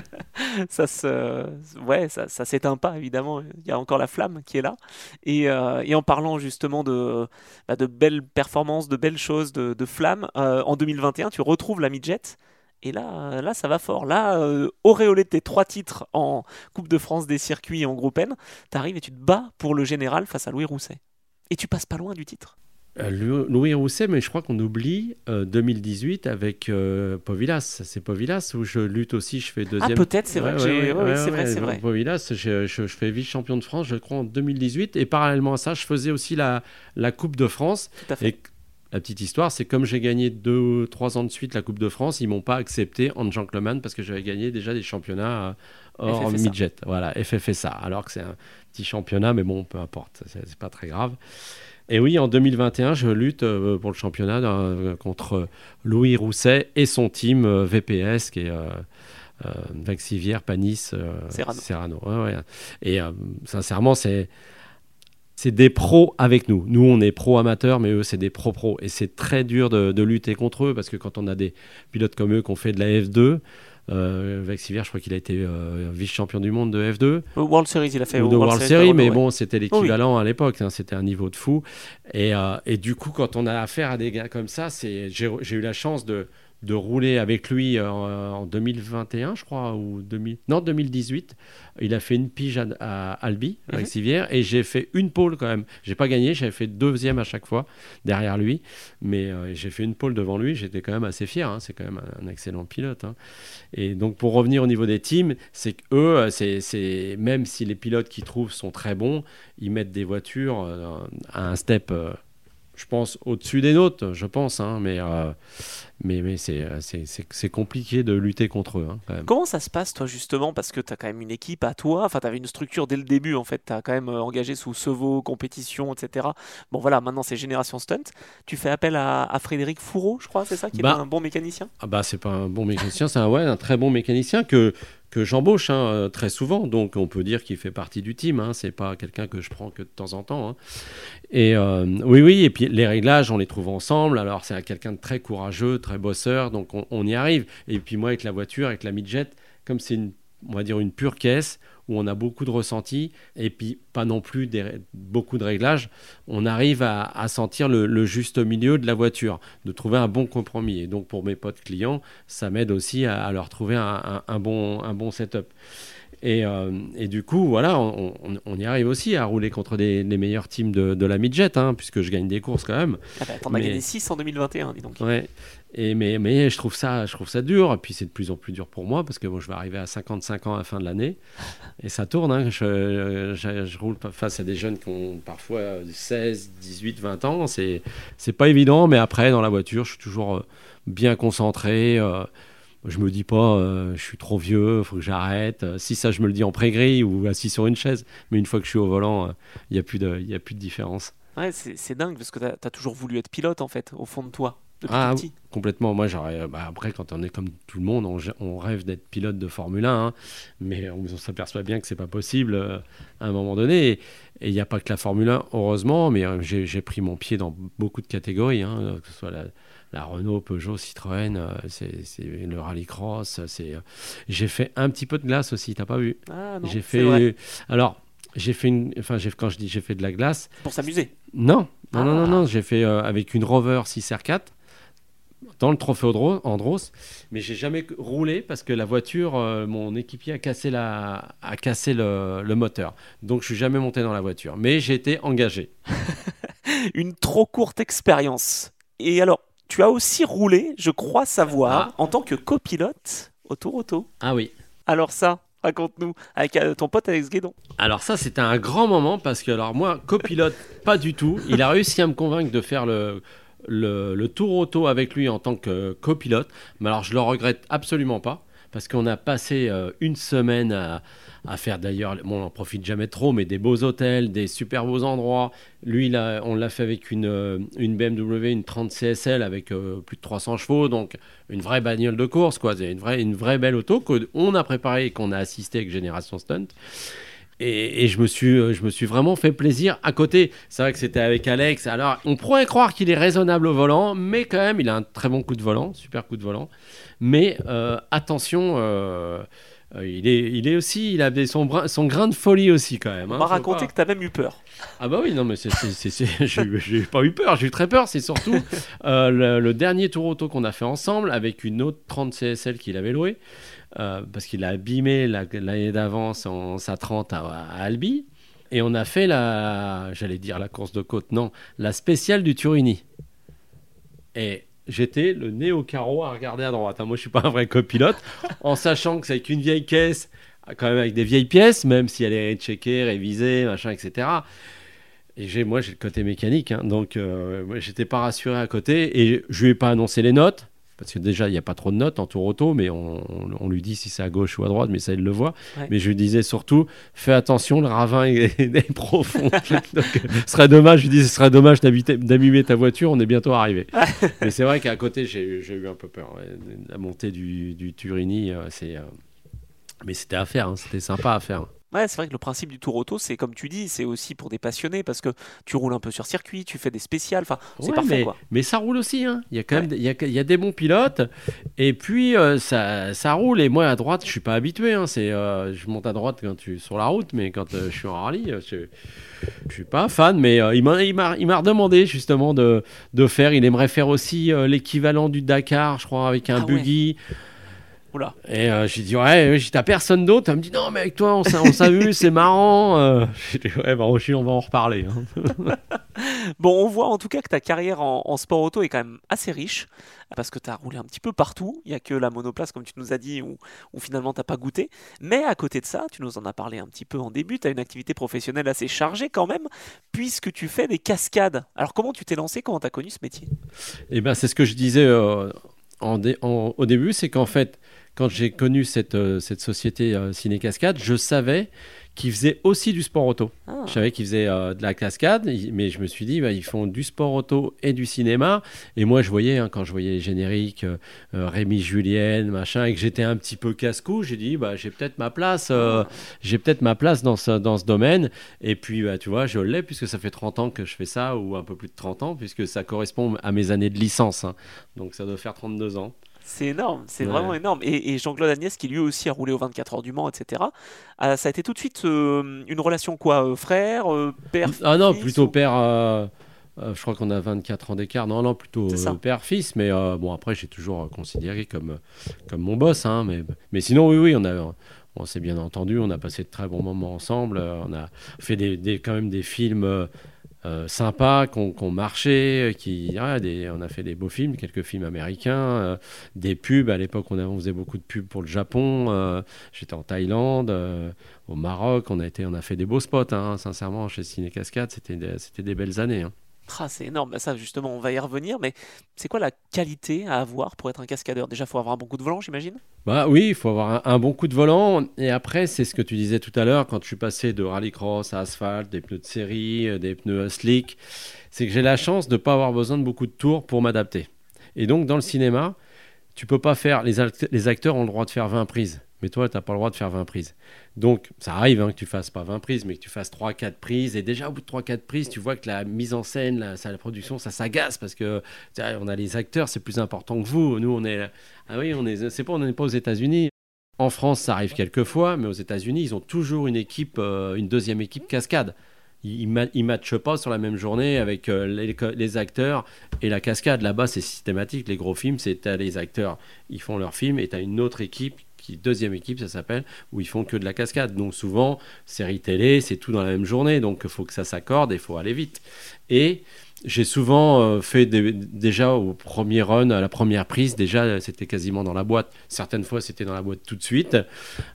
ça se, ouais, ça, ça s'éteint pas évidemment. Il y a encore la flamme qui est là. Et, euh, et en parlant justement de, bah, de belles performances, de belles choses, de, de flammes, euh, en 2021, tu retrouves la midget. Et là, euh, là, ça va fort. Là, euh, auréolé de tes trois titres en Coupe de France des circuits et en Groupe N, t'arrives et tu te bats pour le général face à Louis Rousset. Et tu passes pas loin du titre. Euh, Louis Rousset, mais je crois qu'on oublie 2018 euh, avec Povilas. C'est Povilas où je lutte aussi, je fais deuxième. Ah, peut-être, c'est vrai. c'est vrai, c'est vrai. Povilas, je, je, fais vice-champion de France, je crois, en 2018. Et parallèlement à ça, je faisais aussi la, la Coupe de France. Tout à fait. Et la petite histoire, c'est comme j'ai gagné deux, trois ans de suite la Coupe de France, ils m'ont pas accepté en gentleman parce que j'avais gagné déjà des championnats hors midget. Voilà, FFSA. Alors que c'est un petit championnat, mais bon, peu importe, c'est pas très grave. Et oui, en 2021, je lutte euh, pour le championnat euh, contre Louis Rousset et son team euh, VPS, qui est Vaxivière, Panis, Serrano. Et sincèrement, c'est c'est des pros avec nous. Nous, on est pro amateurs, mais eux, c'est des pro pros. Et c'est très dur de, de, lutter contre eux parce que quand on a des pilotes comme eux qui ont fait de la F2, euh, Vexivier, je crois qu'il a été euh, vice-champion du monde de F2. World Series, il a fait. Ou de World, Series, mais bon, c'était l'équivalent à l'époque. Hein, c'était un niveau de fou. Et, euh, et, du coup, quand on a affaire à des gars comme ça, j'ai eu la chance de, de rouler avec lui en, 2021, je crois, ou 2000, non 2018. Il a fait une pige à, Albi, avec mhm. et j'ai fait une pole quand même. J'ai pas gagné, j'avais fait deuxième à chaque fois derrière lui, mais euh, j'ai fait une pole devant lui. J'étais quand même assez fier. Hein. c'est quand même un, excellent pilote. Hein. Et donc pour revenir au niveau des teams, c'est que eux, euh, c'est même si les pilotes qu'ils trouvent sont très bons, ils mettent des voitures euh, à un step je pense, au-dessus des nôtres, je pense, hein, mais, euh, mais, mais euh, c'est compliqué de lutter contre eux. Hein, Comment ça se passe, toi, justement Parce que tu as quand même une équipe à toi, enfin, tu avais une structure dès le début, en fait, tu as quand même euh, engagé sous Sevo, compétition, etc. Bon, voilà, maintenant c'est Génération Stunt. Tu fais appel à, Frédéric Fourreau, je crois, c'est ça, qui est bah un bon mécanicien? Ah, bah, c'est pas un bon mécanicien, c'est un, ouais, un très bon mécanicien que que j'embauche hein, euh, très souvent, donc on peut dire qu'il fait partie du team. Hein, c'est pas quelqu'un que je prends que de temps en temps. Hein. Et euh, oui, oui. Et puis les réglages, on les trouve ensemble. Alors c'est quelqu'un de très courageux, très bosseur, donc on, y arrive. Et puis moi avec la voiture, avec la midjet, comme c'est une, on va dire une pure caisse, où on a beaucoup de ressentis et puis pas non plus beaucoup de réglages, on arrive à, sentir le, juste milieu de la voiture, de trouver un bon compromis. Et donc pour mes potes clients, ça m'aide aussi à, leur trouver un, bon, un bon setup. Et, euh, et, du coup, voilà, on, y arrive aussi à rouler contre les meilleurs teams de, la midjet, hein, puisque je gagne des courses quand même. Ah bah, T'en as gagné 6 en 2021, dis donc. Ouais. Et mais, mais je trouve ça, je trouve ça dur. Et puis c'est de plus en plus dur pour moi parce que bon, je vais arriver à 55 ans à la fin de l'année et ça tourne. Hein. Je, je, roule face à des jeunes qui ont parfois 16, 18, 20 ans. C'est c'est pas évident, mais après dans la voiture, je suis toujours euh, bien concentré. Euh, je me dis pas, euh, je suis trop vieux, faut que j'arrête. Si ça, je me le dis en pré ou assis sur une chaise. Mais une fois que je suis au volant, il n'y a plus de, il a plus de différence. Ouais, c'est dingue parce que tu as, toujours voulu être pilote en fait, au fond de toi ah, Complètement. Moi, j'aurais. Bah, après, quand on est comme tout le monde, on, rêve d'être pilote de Formule 1, hein. mais on, s'aperçoit bien que c'est pas possible euh, à un moment donné. Et il n'y a pas que la Formule 1, heureusement, mais euh, j'ai pris mon pied dans beaucoup de catégories, hein, que ce soit la, Renault, Peugeot, Citroën, euh, c'est le rallycross. J'ai fait un petit peu de glace aussi, t'as pas vu? Ah, J'ai fait. Alors, j'ai fait une. Enfin, quand je dis j'ai fait de la glace. Pour s'amuser Non, non, non, non, non, j'ai fait avec une Rover 6R4 dans le trophée Andros, mais j'ai jamais roulé parce que la voiture, euh, mon équipier a cassé, la, a cassé le, moteur. Donc je suis jamais monté dans la voiture, mais j'ai été engagé. Une trop courte expérience. Et alors, tu as aussi roulé, je crois savoir, ah. en tant que copilote au Tour Auto. Ah oui. Alors ça, raconte-nous, avec euh, ton pote Alex Guédon. Alors ça, c'était un grand moment parce que alors moi, copilote, pas du tout. Il a réussi à me convaincre de faire le le, tour auto avec lui en tant que copilote. Mais alors, je le regrette absolument pas parce qu'on a passé euh, une semaine à, faire d'ailleurs, on n'en profite jamais trop, mais des beaux hôtels, des super beaux endroits. Lui, là, on l'a fait avec une, euh, une BMW, une 30 CSL avec euh, plus de 300 chevaux, donc une vraie bagnole de course, quoi. C'est une vraie, une vraie belle auto qu'on a préparée et qu'on a assisté avec Génération Stunt. Et, je, me suis, euh, je me suis vraiment fait plaisir à côté. C'est vrai que c'était avec Alex. Alors, on pourrait croire qu'il est raisonnable au volant, mais quand même, il a un très bon coup de volant, super coup de volant. Mais euh, attention, euh, il, est, il est aussi, il a son, son grain de folie aussi quand même. Hein, on m'a raconté que tu as même eu peur. Ah bah oui, non mais c'est, j'ai pas eu peur, j'ai eu très peur. C'est surtout le, le, dernier tour auto qu'on a fait ensemble avec une autre 30 CSL qu'il avait loué. Euh, parce qu'il a abîmé l'année d'avance en sa 30 à, Albi. Et on a fait la, j'allais dire la course de côte, non, la spéciale du Turini. Et j'étais le nez au carreau à regarder à droite. Hein. Moi, je suis pas un vrai copilote, en sachant que c'est avec une vieille caisse, quand même avec des vieilles pièces, même si elle est checkée, révisée, machin, etc. Et j'ai, moi, j'ai le côté mécanique, hein. donc euh, j'étais pas rassuré à côté et je lui ai pas annoncé les notes parce que déjà, il n'y a pas trop de notes en tour auto, mais on, lui dit si c'est à gauche ou à droite, mais ça, il le voit. Mais je lui disais surtout, fais attention, le ravin est, profond. Donc, ce serait dommage, je lui dis, ce serait dommage d'abîmer ta voiture, on est bientôt arrivé. mais c'est vrai qu'à côté, j'ai eu un peu peur. La montée du, du Turini, euh, c'est. Euh, mais c'était à faire, hein. c'était sympa à faire. Ouais, c'est vrai que le principe du tour auto, c'est comme tu dis, c'est aussi pour des passionnés parce que tu roules un peu sur circuit, tu fais des spéciales, enfin, c'est parfait mais, quoi. Mais ça roule aussi, hein. il y a quand même il, y a, il y a des bons pilotes et puis euh, ça, ça roule. Et moi à droite, je suis pas habitué, hein. c'est, euh, je monte à droite quand tu sur la route, mais quand euh, je suis en rallye, je, je suis pas fan, mais il m'a il m'a redemandé justement de, de faire. Il aimerait faire aussi l'équivalent du Dakar, je crois, avec un ah buggy. Et euh, j'ai dit, ouais, t'as personne d'autre? Elle me dit, non, mais avec toi, on s'est vu, c'est marrant. Euh, j'ai dit, ouais, bah, on va en reparler. Hein. bon, on voit en tout cas que ta carrière en, sport auto est quand même assez riche, parce que tu as roulé un petit peu partout. Il n'y a que la monoplace, comme tu nous as dit, où, où finalement t'as pas goûté. Mais à côté de ça, tu nous en as parlé un petit peu en début, tu as une activité professionnelle assez chargée quand même, puisque tu fais des cascades. Alors comment tu t'es lancé, comment tu as connu ce métier? Eh ben, c'est ce que je disais euh, en, au début, c'est qu'en fait, quand j'ai connu cette, euh, cette société euh, Ciné Cascade, je savais qu'ils faisaient aussi du sport auto. Ah. Je savais qu'ils faisaient euh, de la cascade, mais je me suis dit, bah, ils font du sport auto et du cinéma. Et moi, je voyais, hein, quand je voyais les génériques, Rémi Julienne, machin, et que j'étais un petit peu casse-cou, j'ai dit, bah, j'ai peut-être ma place, j'ai peut-être ma place dans ce, dans ce domaine. Et puis, bah, tu vois, je l'ai, puisque ça fait 30 ans que je fais ça, ou un peu plus de 30 ans, puisque ça correspond à mes années de licence. Hein. Donc, ça doit faire 32 ans. C'est énorme, c'est vraiment énorme. Et, Jean-Claude Agnès, qui lui aussi a roulé aux 24 heures du Mans, etc., ça a été tout de suite euh, une relation quoi euh, Frère euh, Père Ah non, plutôt père. je crois qu'on a 24 ans d'écart. Non, non, plutôt père-fils. Mais bon, après, j'ai toujours considéré comme, comme mon boss. Hein, mais, mais sinon, oui, oui, on a. On s'est bien entendu, on a passé de très bons moments ensemble, on a fait des, quand même des films euh, sympas, qu'on qu marchait, euh, qui, des, on a fait des beaux films, quelques films américains, euh, des pubs. À l'époque, on, faisait beaucoup de pubs pour le Japon. J'étais en Thaïlande, au Maroc. On a, été, on a fait des beaux spots, hein, sincèrement, chez Ciné Cascade. C'était des belles années. Hein. Ah, c'est énorme, bah, ça justement on va y revenir, mais c'est quoi la qualité à avoir pour être un cascadeur? Déjà, il faut avoir un bon coup de volant, j'imagine? Bah oui, il faut avoir un, bon coup de volant, et après, c'est ce que tu disais tout à l'heure, quand je suis passé de rallycross à asphalte, des pneus de série, euh, des pneus slick, c'est que j'ai la chance de ne pas avoir besoin de beaucoup de tours pour m'adapter. Et donc, dans le cinéma, tu peux pas faire, les, les acteurs ont le droit de faire 20 prises mais toi, tu n'as pas le droit de faire 20 prises. Donc, ça arrive hein, que tu fasses pas 20 prises, mais que tu fasses 3-4 prises. Et déjà, au bout de 3-4 prises, tu vois que la mise en scène, la, production, ça s'agace parce que on a les acteurs, c'est plus important que vous. Nous, on est. Ah oui, on est. C'est pas, on n'est pas aux États-Unis. En France, ça arrive quelques fois, mais aux États-Unis, ils ont toujours une équipe, euh, une deuxième équipe cascade. Ils ne matchent pas sur la même journée avec euh, les, les, acteurs et la cascade. Là-bas, c'est systématique. Les gros films, c'est les acteurs, ils font leur film et tu as une autre équipe qui deuxième équipe, ça s'appelle, où ils font que de la cascade. Donc souvent, série télé, c'est tout dans la même journée, donc il faut que ça s'accorde et il faut aller vite. Et j'ai souvent euh, fait déjà au premier run, à la première prise, déjà c'était quasiment dans la boîte. Certaines fois c'était dans la boîte tout de suite.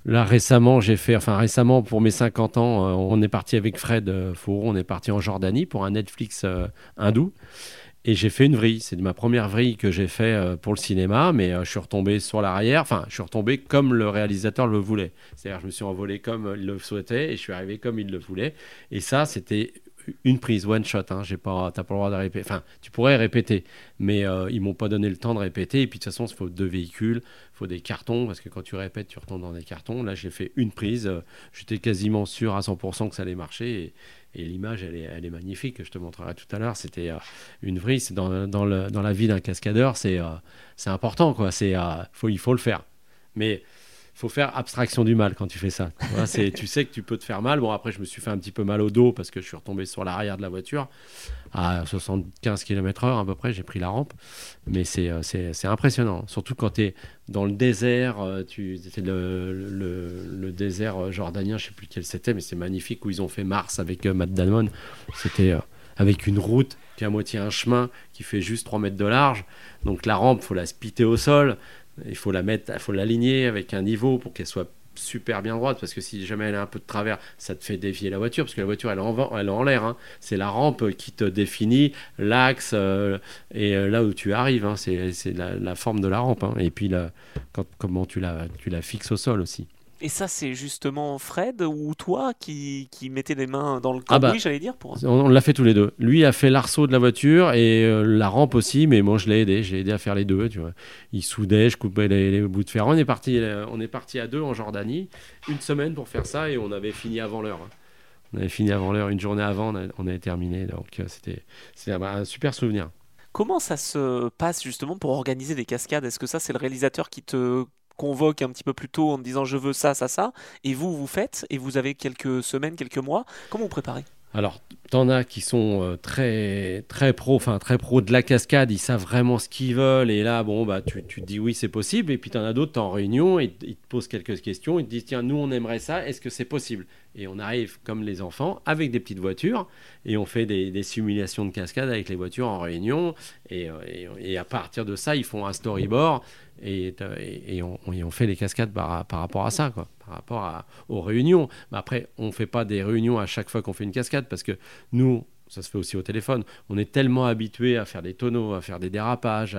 Là récemment, j'ai fait, enfin récemment pour mes 50 ans, euh, on est parti avec Fred euh, Fouron, on est parti en Jordanie pour un Netflix hindou. Et j'ai fait une vrille. C'est ma première vrille que j'ai fait euh, pour le cinéma, mais euh, je suis retombé sur l'arrière. Enfin, je suis retombé comme le réalisateur le voulait. C'est-à-dire, je me suis envolé comme il le souhaitait et je suis arrivé comme il le voulait. Et ça, c'était une prise, one shot. Hein. J'ai pas, t'as pas le droit de. Enfin, tu pourrais répéter, mais euh, ils m'ont pas donné le temps de répéter. Et puis de toute façon, il faut deux véhicules, faut des cartons parce que quand tu répètes, tu retombes dans des cartons. Là, j'ai fait une prise. J'étais quasiment sûr à 100% que ça allait marcher. Et, l'image, elle est, elle est magnifique, je te montrerai tout à l'heure. C'était euh, une vrille, dans, dans, la vie d'un cascadeur, c'est euh, c'est important, quoi. C'est, euh, faut, il faut le faire. Mais faut faire abstraction du mal quand tu fais ça. Tu, c'est, tu sais que tu peux te faire mal. Bon, après, je me suis fait un petit peu mal au dos parce que je suis retombé sur l'arrière de la voiture à 75 km/h à peu près. J'ai pris la rampe. Mais c'est, euh, c'est, c'est impressionnant. Surtout quand tu es dans le désert. euh, Tu, le, le, désert euh, jordanien, je sais plus quel c'était, mais c'est magnifique où ils ont fait Mars avec Matt Damon. C'était avec une route qui à moitié un chemin qui fait juste 3 mètres de large. Donc la rampe, faut la spitter au sol. Il faut la mettre, il faut l'aligner avec un niveau pour qu'elle soit super bien droite parce que si jamais elle est un peu de travers, ça te fait dévier la voiture parce que la voiture elle est en, elle l'air. hein. C'est la rampe qui te définit l'axe euh, et euh, là où tu arrives. hein. C'est la, la forme de la rampe hein. et puis comment tu la fixes au sol aussi. Et ça, c'est justement Fred ou toi qui, qui mettais les mains dans le Ah bah. cambouis, j'allais dire pour... On, on l'a fait tous les deux. Lui a fait l'arceau de la voiture et euh, la rampe aussi, mais moi je l'ai aidé. J'ai aidé à faire les deux. Tu vois. Il soudait, je coupais les, les bouts de fer. On est parti, euh, on est parti à deux en Jordanie, une semaine pour faire ça et on avait fini avant l'heure. hein. On avait fini avant l'heure, une journée avant, on, a- on avait terminé. Donc euh, c'était c'était un, un super souvenir. Comment ça se passe justement pour organiser des cascades? Est-ce que ça, c'est le réalisateur qui te convoque un petit peu plus tôt en disant je veux ça, ça, ça, et vous, vous faites, et vous avez quelques semaines, quelques mois. Comment vous préparez? Alors, t'en as qui sont euh, très très pro, enfin très pro de la cascade, ils savent vraiment ce qu'ils veulent et là, bon bah tu, tu te dis oui c'est possible et puis t'en as d'autres en réunion et ils te posent quelques questions, ils te disent tiens nous on aimerait ça, est-ce que c'est possible? Et on arrive comme les enfants avec des petites voitures et on fait des, simulations de cascade avec les voitures en réunion et, euh, et- et à partir de ça ils font un storyboard et, et on fait les cascades par, par rapport à ça quoi, par rapport aux réunions. Mais après on fait pas des réunions à chaque fois qu'on fait une cascade parce que nous, ça se fait aussi au téléphone, on est tellement habitué à faire des tonneaux, à faire des dérapages.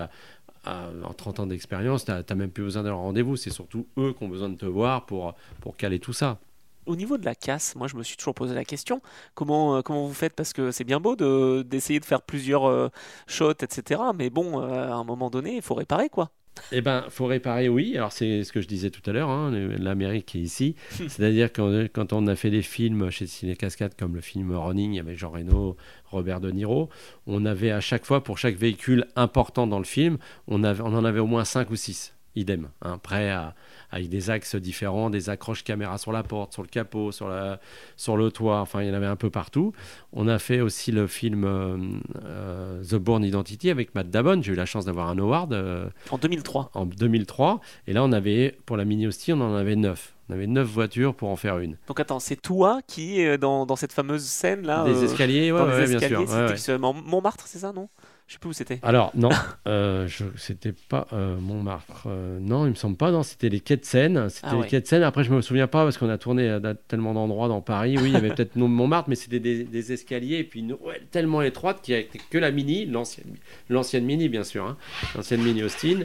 en 30 ans d'expérience, tu n'as même plus besoin d'un rendez-vous. C'est surtout eux qui ont besoin de te voir pour, pour caler tout ça. Au niveau de la casse, moi je me suis toujours posé la question, comment, euh, comment vous faites? Parce que c'est bien beau de- d'essayer de faire plusieurs euh, shots, etc. Mais bon, euh, à un moment donné, il faut réparer quoi. Eh ben, faut réparer, oui. Alors c'est ce que je disais tout à l'heure. hein, L'Amérique est ici. C'est-à-dire quand, quand on a fait des films chez Ciné Cascade, comme le film Running avec Jean Reno, Robert De Niro, on avait à chaque fois pour chaque véhicule important dans le film, on, avait, on en avait au moins 5 ou 6 idem, hein, prêts à, avec des axes différents, des accroches caméra sur la porte, sur le capot, sur, la, sur le toit, enfin il y en avait un peu partout. On a fait aussi le film euh, euh, The Bourne Identity avec Matt Damon, j'ai eu la chance d'avoir un award euh, En 2003. en 2003, et là on avait, pour la Mini Austin, on en avait 9. On avait 9 voitures pour en faire une. Donc attends, c'est toi qui est dans, dans cette fameuse scène là des escaliers, ouais, les bien escaliers, sûr. ouais, sur Mont- Montmartre, c'est ça, non? Je sais plus où c'était. Alors, non, euh, je- c'était pas euh, Montmartre. euh, non, il me semble pas. Non, c'était les quais de Seine. C'était Ah les quais de Seine. Après, je me souviens pas parce qu'on a tourné à, tellement d'endroits dans Paris. Oui, il y avait peut-être non- Montmartre, mais c'était des, des escaliers et puis une ruelle tellement étroite qu'il n'y avait que la Mini, l'ancienne, l'ancienne Mini, bien sûr, hein, l'ancienne Mini Austin.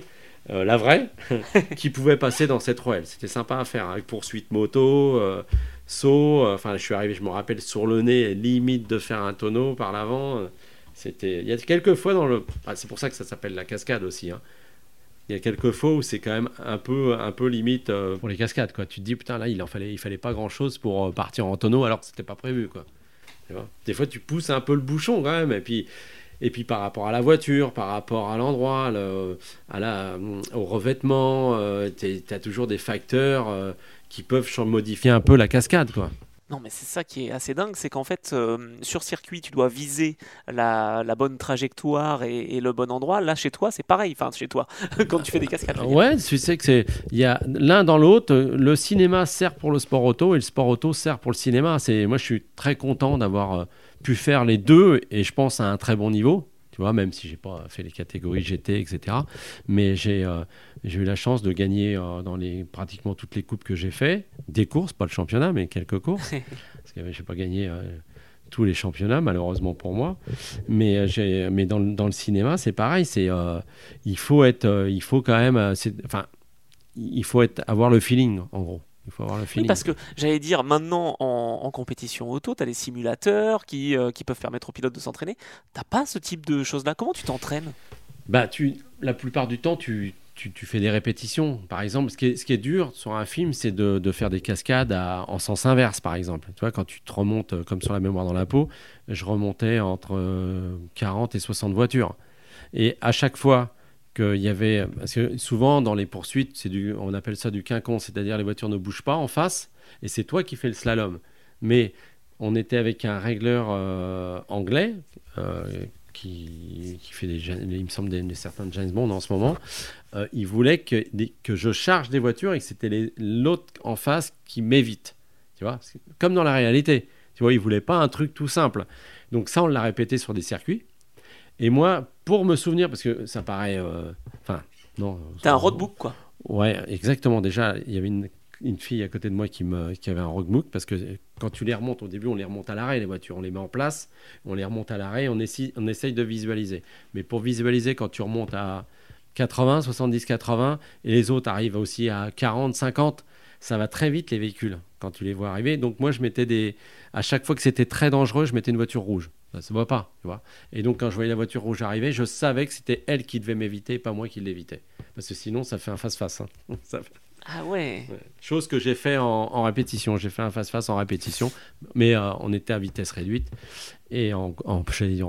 euh, la vraie, qui pouvait passer dans cette ruelle. C'était sympa à faire, avec poursuite moto, euh, saut. euh, Enfin, je suis arrivé, je me rappelle, sur le nez, limite de faire un tonneau par l'avant. euh, C'était, il y a quelques fois dans le, ah, c'est pour ça que ça s'appelle la cascade aussi. hein. Il y a quelques fois où c'est quand même un peu, un peu limite euh, pour les cascades. Quoi. Tu te dis putain là, il en fallait, il fallait pas grand chose pour euh, partir en tonneau alors que c'était pas prévu. Quoi. Des fois, tu pousses un peu le bouchon quand même. Et puis, et puis par rapport à la voiture, par rapport à l'endroit, le- à la, au revêtement, tu as toujours des facteurs euh, qui peuvent modifier un peu la cascade. Quoi. Non, mais c'est ça qui est assez dingue, c'est qu'en fait, euh, sur circuit, tu dois viser la, bonne trajectoire et, et le bon endroit. Là, chez toi, c'est pareil. Enfin, chez toi, quand tu fais des cascades. Ouais, tu sais que c'est il y a l'un dans l'autre. Le cinéma sert pour le sport auto et le sport auto sert pour le cinéma. C'est moi, je suis très content d'avoir euh, pu faire les deux et je pense à un très bon niveau. Tu vois, même si j'ai pas fait les catégories GT, etc. Mais j'ai euh, j'ai eu la chance de gagner euh, dans les pratiquement toutes les coupes que j'ai fait, des courses, pas le championnat, mais quelques courses. Parce que j'ai pas gagné. euh, tous les championnats, malheureusement pour moi. Mais, dans, le- dans le cinéma, c'est pareil. C'est, il faut être, il faut quand même, enfin, il faut être, avoir le feeling, en gros. Il faut avoir le Oui, feeling. parce que j'allais dire, maintenant, en, en compétition auto, tu as les simulateurs qui, euh, qui peuvent permettre aux pilotes de s'entraîner. T'as pas ce type de choses-là. Comment tu t'entraînes? Bah, tu, la plupart du temps, tu, tu, tu fais des répétitions. Par exemple, ce qui est, ce qui est dur sur un film, c'est de, de faire des cascades à- en sens inverse, par exemple. Tu vois, quand tu te remontes, euh, comme sur la mémoire dans la peau, je remontais entre euh, 40 et 60 voitures. Et à chaque fois qu'il y avait. Parce que souvent, dans les poursuites, c'est du, on appelle ça du quinconce, c'est-à-dire les voitures ne bougent pas en face et c'est toi qui fais le slalom. Mais on était avec un régleur euh, anglais. euh, qui, qui fait des, il me semble des, des certains James Bond en ce moment, euh, il voulait que, que je charge des voitures et que c'était l'autre en face qui m'évite. Tu vois, comme dans la réalité. Tu vois, il voulait pas un truc tout simple. Donc ça, on l'a répété sur des circuits. Et moi, pour me souvenir, parce que ça paraît, euh, enfin, non. T'as un roadbook, quoi. Ouais, exactement. Déjà, il y avait une, une fille à côté de moi qui, me, qui avait un roadbook parce que quand tu les remontes, au début, on les remonte à l'arrêt, les voitures. On les met en place, on les remonte à l'arrêt, on, essaye- on essaye de visualiser. Mais pour visualiser, quand tu remontes à 80, 70, 80, et les autres arrivent aussi à 40, 50, ça va très vite les véhicules quand tu les vois arriver. Donc moi, je mettais des... À chaque fois que c'était très dangereux, je mettais une voiture rouge. Ça se voit pas, tu vois. Et donc quand je voyais la voiture rouge arriver, je savais que c'était elle qui devait m'éviter, pas moi qui l'évitais. Parce que sinon, ça fait un face-face. hein. Fait- Ah ouais. Ouais. Chose que j'ai fait en, en répétition. J'ai fait un face-face en répétition, mais euh, on était à vitesse réduite. Et en,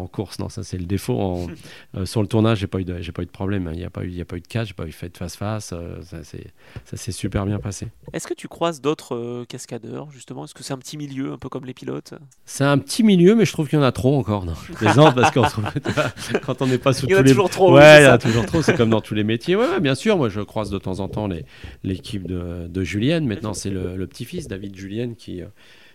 course, non, ça c'est le défaut. En- euh, sur le tournage, j'ai pas eu de, j'ai pas eu de problème. Il n'y a pas eu, il y a pas eu de catch, j'ai pas eu fait de face-face. euh, ça c'est, ça s'est super bien passé. Est-ce que tu croises d'autres cascadeurs, justement? Est-ce que c'est un petit milieu, un peu comme les pilotes? C'est un petit milieu, mais je trouve qu'il y en a trop encore. Non, je plaisante parce trouve- quand on n'est pas sous Il y en tous a les toujours trop. Ouais, il y en a toujours trop. C'est comme dans tous les métiers. Ouais, ouais, bien sûr. Moi, je croise de temps en temps les- l'équipe de, de Julienne. Maintenant, c'est le, le petit-fils, David Julienne, qui, euh,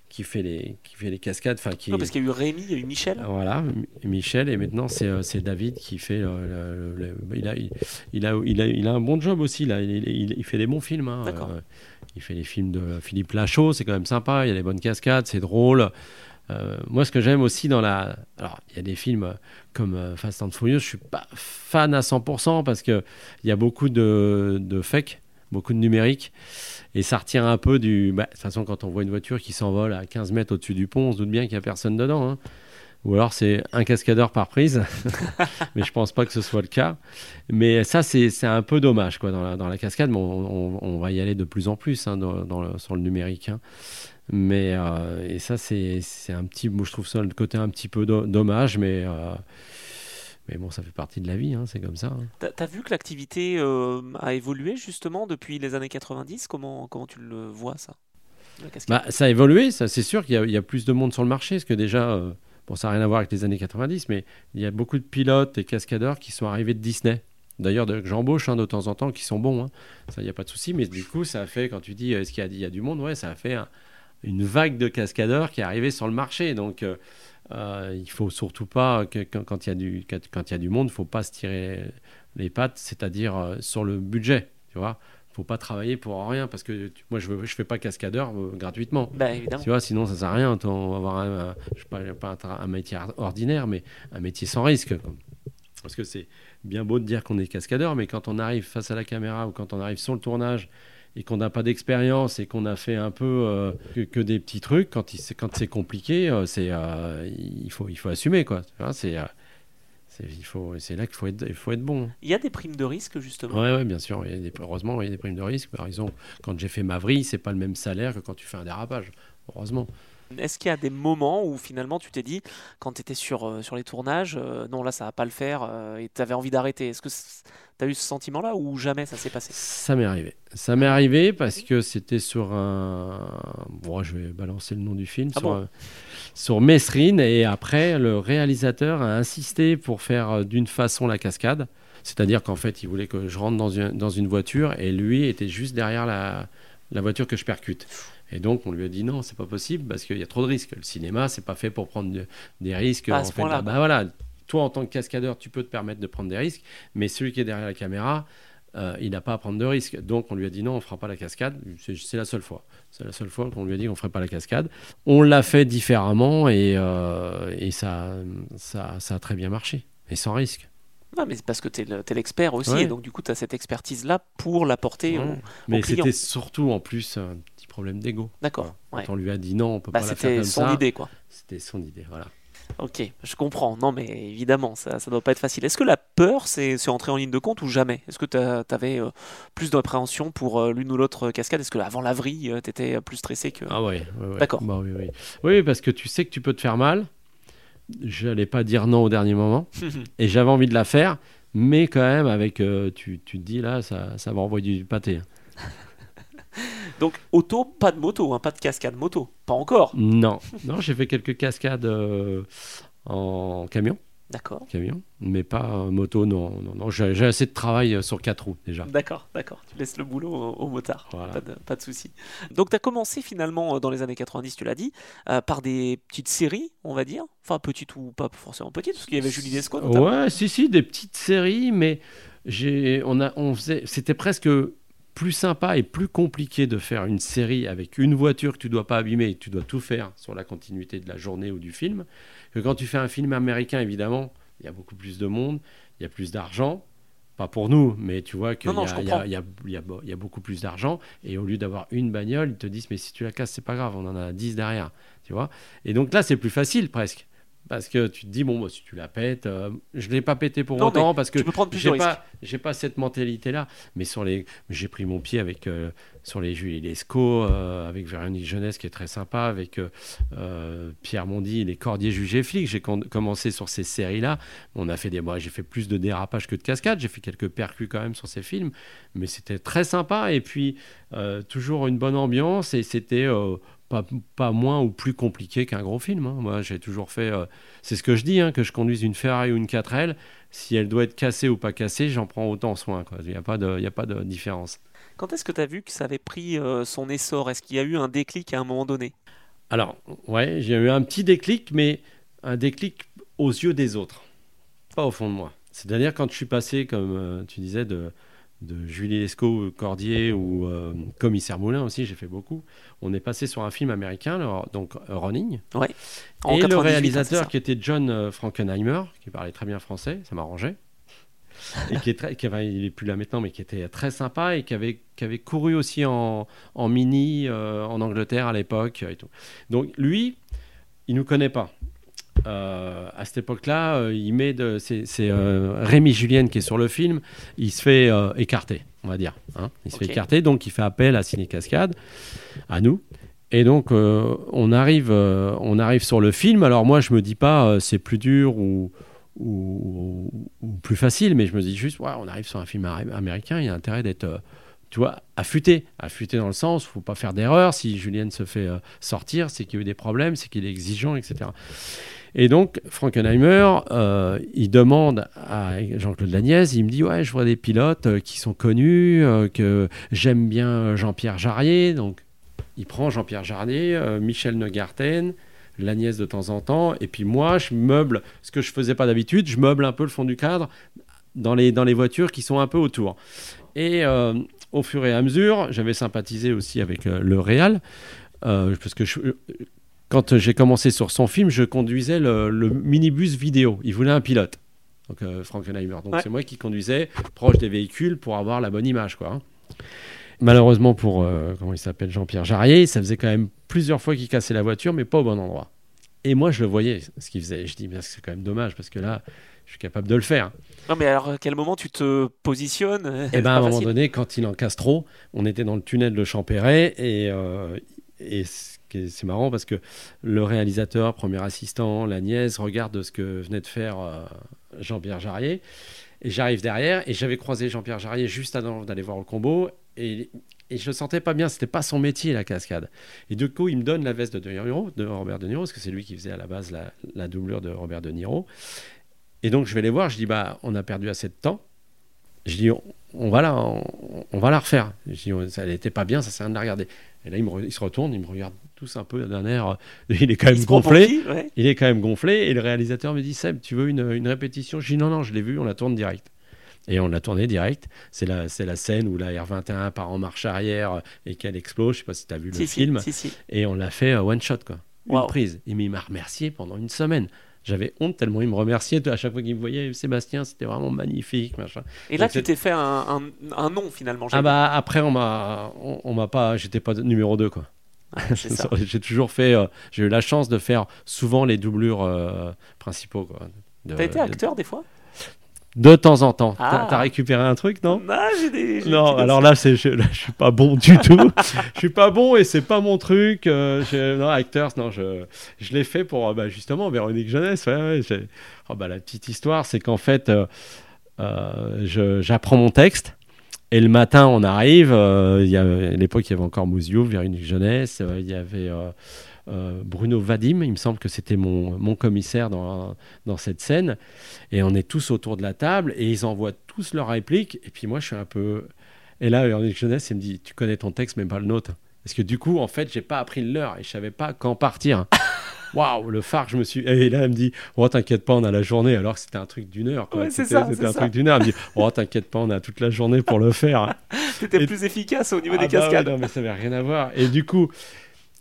qui, fait les, qui fait les cascades. Enfin, qui, Non, parce qu'il y a eu Rémi, il y a eu Michel. voilà, Michel. Et maintenant, c'est euh, c'est David qui fait. euh, le- le- il, a, il, il a, il, a, il a un bon job aussi. Là. Il, il- fait des bons films. hein. D'accord. Il fait les films de Philippe Lachaud. C'est quand même sympa. Il y a des bonnes cascades. C'est drôle. Euh, moi, ce que j'aime aussi dans la. Alors, il y a des films comme euh, Fast and Furious, je suis pas fan à 100% parce qu'il y a beaucoup de, de fake, beaucoup de numérique. Et ça retire un peu du. bah, de toute façon, quand on voit une voiture qui s'envole à 15 mètres au-dessus du pont, on se doute bien qu'il n'y a personne dedans. hein. Ou alors c'est un cascadeur par prise. mais je pense pas que ce soit le cas. Mais ça, c'est un peu dommage quoi, dans, la, dans la cascade. Mais on, on- on va y aller de plus en plus hein, dans, dans le- sur le numérique. hein. Mais euh, et ça, c'est c'est un petit. Moi, je trouve ça le côté un petit peu do- dommage. Mais, euh, mais bon, ça fait partie de la vie. hein, c'est comme ça. hein. T'as vu que l'activité euh, a évolué, justement, depuis les années 90 comment, comment tu le vois, ça? Bah, ça a évolué, ça, c'est sûr qu'il y, a- il y a plus de monde sur le marché, parce que déjà, euh, bon, ça n'a rien à voir avec les années 90, mais il y a beaucoup de pilotes et cascadeurs qui sont arrivés de Disney. D'ailleurs, j'embauche hein, de temps en temps, qui sont bons, hein. ça, il n'y a pas de souci, mais du coup, ça a fait, quand tu dis, euh, est-ce qu'il y y a du monde, ouais, ça a fait un- une vague de cascadeurs qui est arrivée sur le marché, donc euh, euh, il faut surtout pas, que, quand, il y a du, quand, y a du monde, il faut pas se tirer les pattes, c'est-à-dire euh, sur le budget, tu vois faut pas travailler pour rien parce que moi je ne je fais pas cascadeur euh, gratuitement Bah, tu vois, sinon ça sert à rien. On va avoir un, un- je sais pas, pas un, un métier ordinaire, mais un métier sans risque. Parce que c'est bien beau de dire qu'on est cascadeur, mais quand on arrive face à la caméra ou quand on arrive sur le tournage et qu'on n'a pas d'expérience et qu'on a fait un peu euh, que, que des petits trucs, quand il- c'est quand c'est compliqué, euh, c'est euh, il faut il faut assumer quoi. C'est c'est il faut c'est là qu'il faut être il faut être bon. Il y a des primes de risque, justement. Ouais, ouais, bien sûr. Il y a des, heureusement, il y a des primes de risque. Par exemple, quand j'ai fait Mavri, c'est pas le même salaire que quand tu fais un dérapage. Heureusement. Est-ce qu'il y a des moments où finalement tu t'es dit, quand tu étais sur, euh, sur les tournages, euh, non là ça va pas le faire euh, et tu avais envie d'arrêter? Est-ce que tu as eu ce sentiment-là ou jamais ça s'est passé? Ça m'est arrivé. Ça m'est arrivé parce que c'était sur un. Bon, je vais balancer le nom du film. Ah sur, bon? un- sur Mesrine. Et après, le réalisateur a insisté pour faire d'une façon la cascade. C'est-à-dire qu'en fait, il voulait que je rentre dans une, dans une voiture et lui était juste derrière la, la voiture que je percute. Et donc, on lui a dit non, c'est pas possible parce qu'il y a trop de risques. Le cinéma, c'est pas fait pour prendre de- des risques. Ah, à en ce fait. point-là, quoi. bah voilà, toi, en tant que cascadeur, tu peux te permettre de prendre des risques, mais celui qui est derrière la caméra, euh, il n'a pas à prendre de risques. Donc, on lui a dit non, on fera pas la cascade. C'est la seule fois. C'est la seule fois qu'on lui a dit qu'on ferait pas la cascade. On l'a fait différemment et, euh, et ça, ça, ça a très bien marché et sans risque. Non, mais c'est parce que tu es l'expert aussi Ouais. et donc du coup tu as cette expertise-là pour l'apporter. Ouais. Mais c'était surtout en plus un petit problème d'ego. D'accord. Quand on lui a dit non, on peut Bah, pas la faire c'était comme son ça. idée quoi. C'était son idée, voilà. Ok, je comprends. Non, mais évidemment, ça, ça doit pas être facile. Est-ce que la peur, c'est entré en ligne de compte ou jamais? Est-ce que tu avais plus d'appréhension pour euh, l'une ou l'autre cascade? Est-ce que avant l'avril, tu étais plus stressé que. Ah ouais, ouais, ouais. D'accord. Bah oui, oui. Oui, parce que tu sais que tu peux te faire mal. J'allais pas dire non au dernier moment. et j'avais envie de la faire, mais quand même, avec, euh, tu, tu te dis là, ça, ça va envoyer du pâté. Donc auto, pas de moto, hein, pas de cascade moto, pas encore. Non, non j'ai fait quelques cascades euh, en camion. D'accord. Camion, mais pas euh, moto, non. non, non. J'ai j'ai assez de travail euh, sur quatre roues déjà. D'accord, d'accord. Tu laisses le boulot au, au motard. Voilà. Pas de, pas de souci. Donc, tu as commencé finalement euh, dans les années 90, tu l'as dit, par des petites séries, on va dire. Enfin, petites ou pas forcément petites, parce qu'il y avait Julie notamment. Ouais, si, si, des petites séries, mais j'ai, on a, on faisait, c'était presque plus sympa et plus compliqué de faire une série avec une voiture que tu dois pas abîmer et que tu dois tout faire sur la continuité de la journée ou du film, que quand tu fais un film américain, évidemment, il y a beaucoup plus de monde, il y a plus d'argent. Pas pour nous, mais tu vois qu'il y, y a beaucoup plus d'argent. Et au lieu d'avoir une bagnole, ils te disent, mais si tu la casses, c'est pas grave, on en a 10 derrière. Tu vois Et donc là, c'est plus facile presque. Parce que tu te dis, bon, bah, si tu la pètes, euh, je ne l'ai pas pété pour Non, autant, parce que j'ai pas, j'ai pas cette mentalité-là. Mais sur les, j'ai pris mon pied avec euh, sur les Julie Lescaut, euh, avec Véronique Jeunesse qui est très sympa, avec euh, Pierre Mondy, les Cordiers jugés flics. J'ai commencé sur ces séries-là. On a fait des, moi, j'ai fait plus de dérapages que de cascades. J'ai fait quelques percus quand même sur ces films, mais c'était très sympa. Et puis toujours une bonne ambiance et c'était pas, pas moins ou plus compliqué qu'un gros film. hein. Moi, j'ai toujours fait. euh, c'est ce que je dis, hein, que je conduise une Ferrari ou une 4L. Si elle doit être cassée ou pas cassée, j'en prends autant soin. Il n'y a, pas de- il y a pas de différence. Quand est-ce que tu as vu que ça avait pris euh, son essor? Est-ce qu'il y a eu un déclic à un moment donné? Alors, ouais, j'ai eu un petit déclic, mais un déclic aux yeux des autres, pas au fond de moi. C'est-à-dire quand je suis passé, comme euh, tu disais, de, de Julie Lescaut, Cordier ou euh, Commissaire Moulin aussi, j'ai fait beaucoup. On est passé sur un film américain, le- donc euh, Running. En et 98, le hein, réalisateur ça qui était John euh, Frankenheimer, qui parlait très bien français, ça m'arrangeait. et qui est très, qui il est plus là maintenant, mais qui était très sympa et qui avait, qui avait couru aussi en, en mini euh, en Angleterre à l'époque et tout. Donc lui, il nous connaît pas. Euh, à cette époque-là, euh, il met de, c'est, c'est, euh, Rémi Julienne qui est sur le film, il se fait euh, écarter, on va dire. hein. Il se fait écarter, donc il fait appel à Ciné Cascade, à nous. Et donc on arrive, on arrive sur le film. Alors moi, je me dis pas c'est plus dur ou, ou, ou- ou plus facile, mais je me dis juste, ouais, on arrive sur un film américain, il y a intérêt d'être, tu vois, affûté. Affûté dans le sens, faut pas faire d'erreur. Si Julienne se fait sortir, c'est qu'il y a eu des problèmes, c'est qu'il est exigeant, etc. Et donc, Frankenheimer, euh, il demande à Jean-Claude Lagnaise, il me dit, ouais, je vois des pilotes euh, qui sont connus, euh, que j'aime bien Jean-Pierre Jarrier, donc il prend Jean-Pierre Jarrier, Michel Neugarten, Lagnaise de temps en temps, et puis moi, je meuble, ce que je faisais pas d'habitude, je meuble un peu le fond du cadre dans les, dans les voitures qui sont un peu autour. Et au fur et à mesure, j'avais sympathisé aussi avec le euh, parce que je- quand j'ai commencé sur son film, je conduisais le, le minibus vidéo. Il voulait un pilote, donc euh, Frankenheimer. Donc Ouais. c'est moi qui conduisais proche des véhicules pour avoir la bonne image, quoi. hein. Malheureusement pour euh, comment il s'appelle Jean-Pierre Jarrier, ça faisait quand même plusieurs fois qu'il cassait la voiture, mais pas au bon endroit. Et moi, je le voyais ce qu'il faisait. Je dis, mais c'est quand même dommage parce que là, je suis capable de le faire. Non, mais alors à quel moment tu te positionnes? C'est ben à un moment facile. donné, quand il en casse trop, on était dans le tunnel de Champéret et, euh, et c'est marrant parce que le réalisateur, premier assistant, la nièce regarde ce que venait de faire euh, Jean-Pierre Jarrier et j'arrive derrière et j'avais croisé Jean-Pierre Jarrier juste avant d'aller voir le combo et, je le sentais pas bien, c'était pas son métier la cascade. Et du coup, il me donne la veste de, Robert De Niro, parce que c'est lui qui faisait à la base la, doublure de Robert De Niro. Et donc je vais les voir, je dis bah on a perdu assez de temps. Je dis on, va la, on, va la refaire. Je dis on- ça n'était pas bien, ça sert à rien de la regarder. Et là il se retourne, il me regarde tous un peu d'un air, euh, il est quand même gonflé. qui Ouais. Il est quand même gonflé et le réalisateur me dit Seb, tu veux une, une répétition? Je dis non non, je l'ai vu, on la tourne direct. Et on l'a tourné direct. C'est la, c'est la scène où la R21 part en marche arrière et qu'elle explose. Je sais pas si tu as vu Si, le si, film. si. Et on l'a fait euh, one shot, quoi. Une Waouh. prise. Et il m'a remercié pendant une semaine. J'avais honte tellement il me remerciait à chaque fois qu'il me voyait. Sébastien, c'était vraiment magnifique, machin. Et là, Donc, tu t'es fait un, un, un nom finalement. Ah bah après on m'a, on, on m'a pas, j'étais pas numéro 2 quoi. J'ai toujours fait, euh, j'ai eu la chance de faire souvent les doublures euh, principaux T'as été de- acteur des fois? De temps en temps. Ah. T'as- T'as récupéré un truc non? Ah, j'ai des. j'ai Non, petits alors là, je, là, je suis pas bon du tout. je suis pas bon et c'est pas mon truc. euh, non, acteurs, non, je, je l'ai fait pour euh, bah, justement Véronique Jeunesse. Ouais, ouais, j'ai- oh, bah, la petite histoire, c'est qu'en fait, euh, euh, j'apprends mon texte. Et le matin, on arrive. Euh, y a, à l'époque, il y avait encore Mouzio, Véronique Jeunesse. Euh, il y avait Bruno Vadim. Il me semble que c'était mon, mon commissaire dans, dans cette scène. Et on est tous autour de la table et ils envoient tous leurs répliques. Et puis moi, je suis un peu. Et là, Véronique Jeunesse, il me dit Tu connais ton texte, mais pas le nôtre. Parce que du coup, en fait, j'ai pas appris le leur et je savais pas quand partir. Waouh, le phare, je me suis. Et là, elle me dit, oh, t'inquiète pas, on a la journée, alors que c'était un truc d'une heure. Quoi. c'était un truc d'une heure. Elle me dit, oh, t'inquiète pas, on a toute la journée pour le faire. C'était plus efficace au niveau des ah bah cascades. non, mais ça n'avait rien à voir. Et du coup,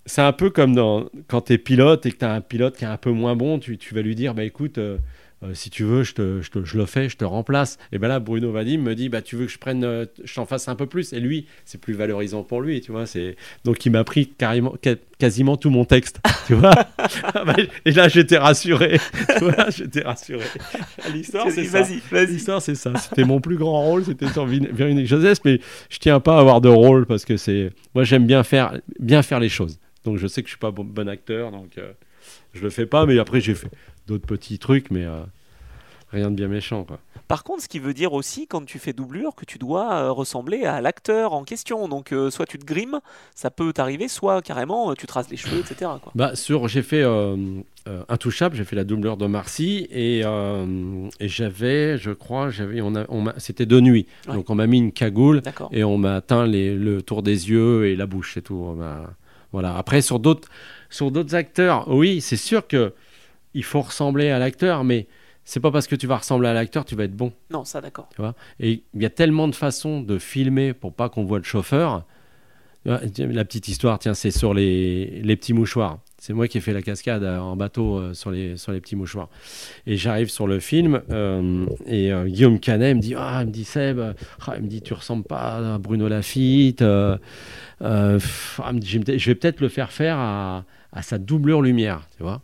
c'est un peu comme dans, quand tu es pilote et que tu as un pilote qui est un peu moins bon, tu, tu vas lui dire, bah écoute, euh, euh, si tu veux, je, te, je, te, je, le fais, je te remplace. Et ben là, Bruno Vadim me dit, bah, tu veux que je prenne, euh, je t'en fasse un peu plus. Et lui, c'est plus valorisant pour lui, tu vois. C'est donc il m'a pris carrément, quasiment tout mon texte, tu vois. Bah, et là, j'étais rassuré, tu vois, j'étais rassuré. L'histoire, c'est ça. L'histoire, c'est ça. C'était mon plus grand rôle, c'était sur Véronique Joseph, mais je tiens pas à avoir de rôle parce que c'est, moi, j'aime bien faire, bien faire les choses. Donc je sais que je suis pas bon, bon acteur, donc euh, je le fais pas. Mais après, j'ai fait d'autres petits trucs, mais euh, rien de bien méchant. Quoi. Par contre, ce qui veut dire aussi, quand tu fais doublure, que tu dois euh, ressembler à l'acteur en question. Donc, euh, soit tu te grimes, ça peut t'arriver, soit carrément tu traces les cheveux, etc. Quoi. Bah, sur, j'ai fait Intouchable, j'ai fait la doublure de Marcy, et, et j'avais, je crois, j'avais, on, a, on c'était de nuit. Donc, on m'a mis une cagoule, et on m'a atteint les, le tour des yeux et la bouche, et tout. voilà. Après, sur d'autres, sur d'autres acteurs, oui, c'est sûr que il faut ressembler à l'acteur, mais c'est pas parce que tu vas ressembler à l'acteur tu vas être bon. Non, ça d'accord. Tu vois? Et il y a tellement de façons de filmer pour pas qu'on voit le chauffeur. La petite histoire, tiens, c'est sur les, les petits mouchoirs. C'est moi qui ai fait la cascade euh, en bateau euh, sur, les, sur les petits mouchoirs. Et j'arrive sur le film euh, et Guillaume Canet me dit ah, il me dit Seb, ah, il me dit tu ressembles pas à Bruno Lafitte. Ah, je vais peut-être le faire faire à, à sa doublure lumière, tu vois.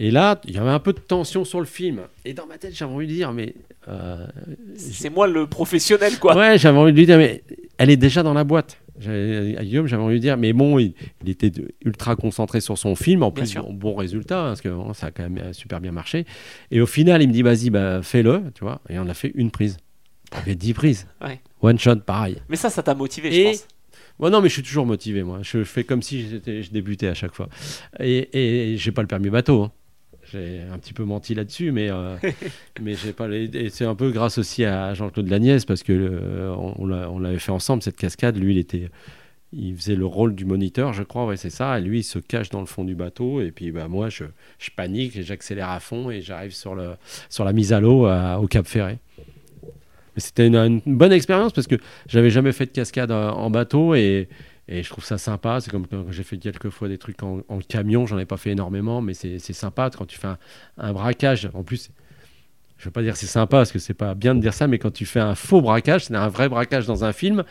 Et là, il y avait un peu de tension sur le film. Et dans ma tête, j'avais envie de dire, mais. Euh, c'est moi le professionnel, quoi. Ouais, j'avais envie de lui dire, mais elle est déjà dans la boîte. À Guillaume, j'avais envie de dire, mais bon, il, était ultra concentré sur son film. En plus, bon, bon, résultat, parce que ça a quand même super bien marché. Et au final, il me dit, vas-y, bah, fais-le, tu vois. Et on a fait une prise. On fait dix prises. Ouais. One shot, pareil. Mais ça, ça t'a motivé, je pense. Moi, non, mais je suis toujours motivé, moi. Je fais comme si je débutais à chaque fois. Et, et j'ai pas le permis bateau. Hein. J'ai un petit peu menti là-dessus, mais, euh, mais j'ai pas. Et c'est un peu grâce aussi à Jean-Claude Lagnès, parce que euh, on, l'avait fait ensemble, cette cascade. Lui, il était. Il faisait le rôle du moniteur, je crois, ouais, c'est ça. Et lui, il se cache dans le fond du bateau. Et puis, bah, moi, je, je panique et j'accélère à fond et j'arrive sur, le, sur la mise à l'eau au Cap Ferré. Mais c'était une, une, bonne expérience parce que j'avais jamais fait de cascade euh, en bateau et, et je trouve ça sympa. C'est comme quand j'ai fait quelques fois des trucs en, camion. J'en ai pas fait énormément, mais c'est sympa quand tu fais un, braquage. En plus, je veux pas dire c'est sympa parce que c'est pas bien de dire ça, mais quand tu fais un faux braquage, c'est un vrai braquage dans un film.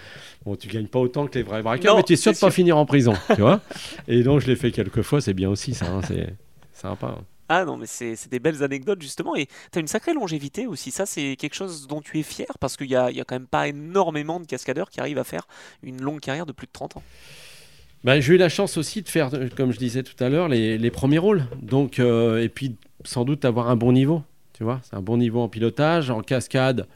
Bon, tu gagnes pas autant que les vrais braquages, mais tu es sûr de pas finir en prison, tu vois. Et donc je l'ai fait quelques fois. C'est bien aussi ça. Hein, c'est sympa. Hein. Ah non, mais c'est des belles anecdotes justement. Et tu as une sacrée longévité aussi. Ça, c'est quelque chose dont tu es fier parce qu'il n'y a, y a quand même pas énormément de cascadeurs qui arrivent à faire une longue carrière de plus de 30 ans. Bah, j'ai eu la chance aussi de faire, comme je disais tout à l'heure, les, les, premiers rôles. Donc, euh, et puis sans doute avoir un bon niveau. Tu vois, c'est un bon niveau en pilotage, en cascade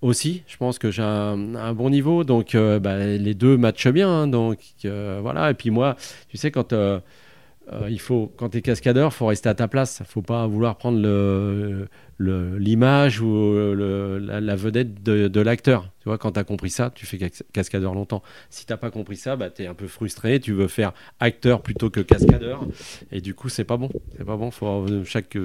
aussi. Je pense que j'ai un, bon niveau. Donc, euh, bah, les deux matchent bien. Hein. donc, euh, voilà. Et puis moi, tu sais, quand il faut, quand tu es cascadeur, il faut rester à ta place. Il ne faut pas vouloir prendre l'image ou la, vedette de l'acteur quand tu as compris ça, tu fais cascadeur longtemps. Si tu n'as pas compris ça, bah, tu es un peu frustré, tu veux faire acteur plutôt que cascadeur. Et du coup, c'est pas bon. C'est pas bon. Faut, chaque,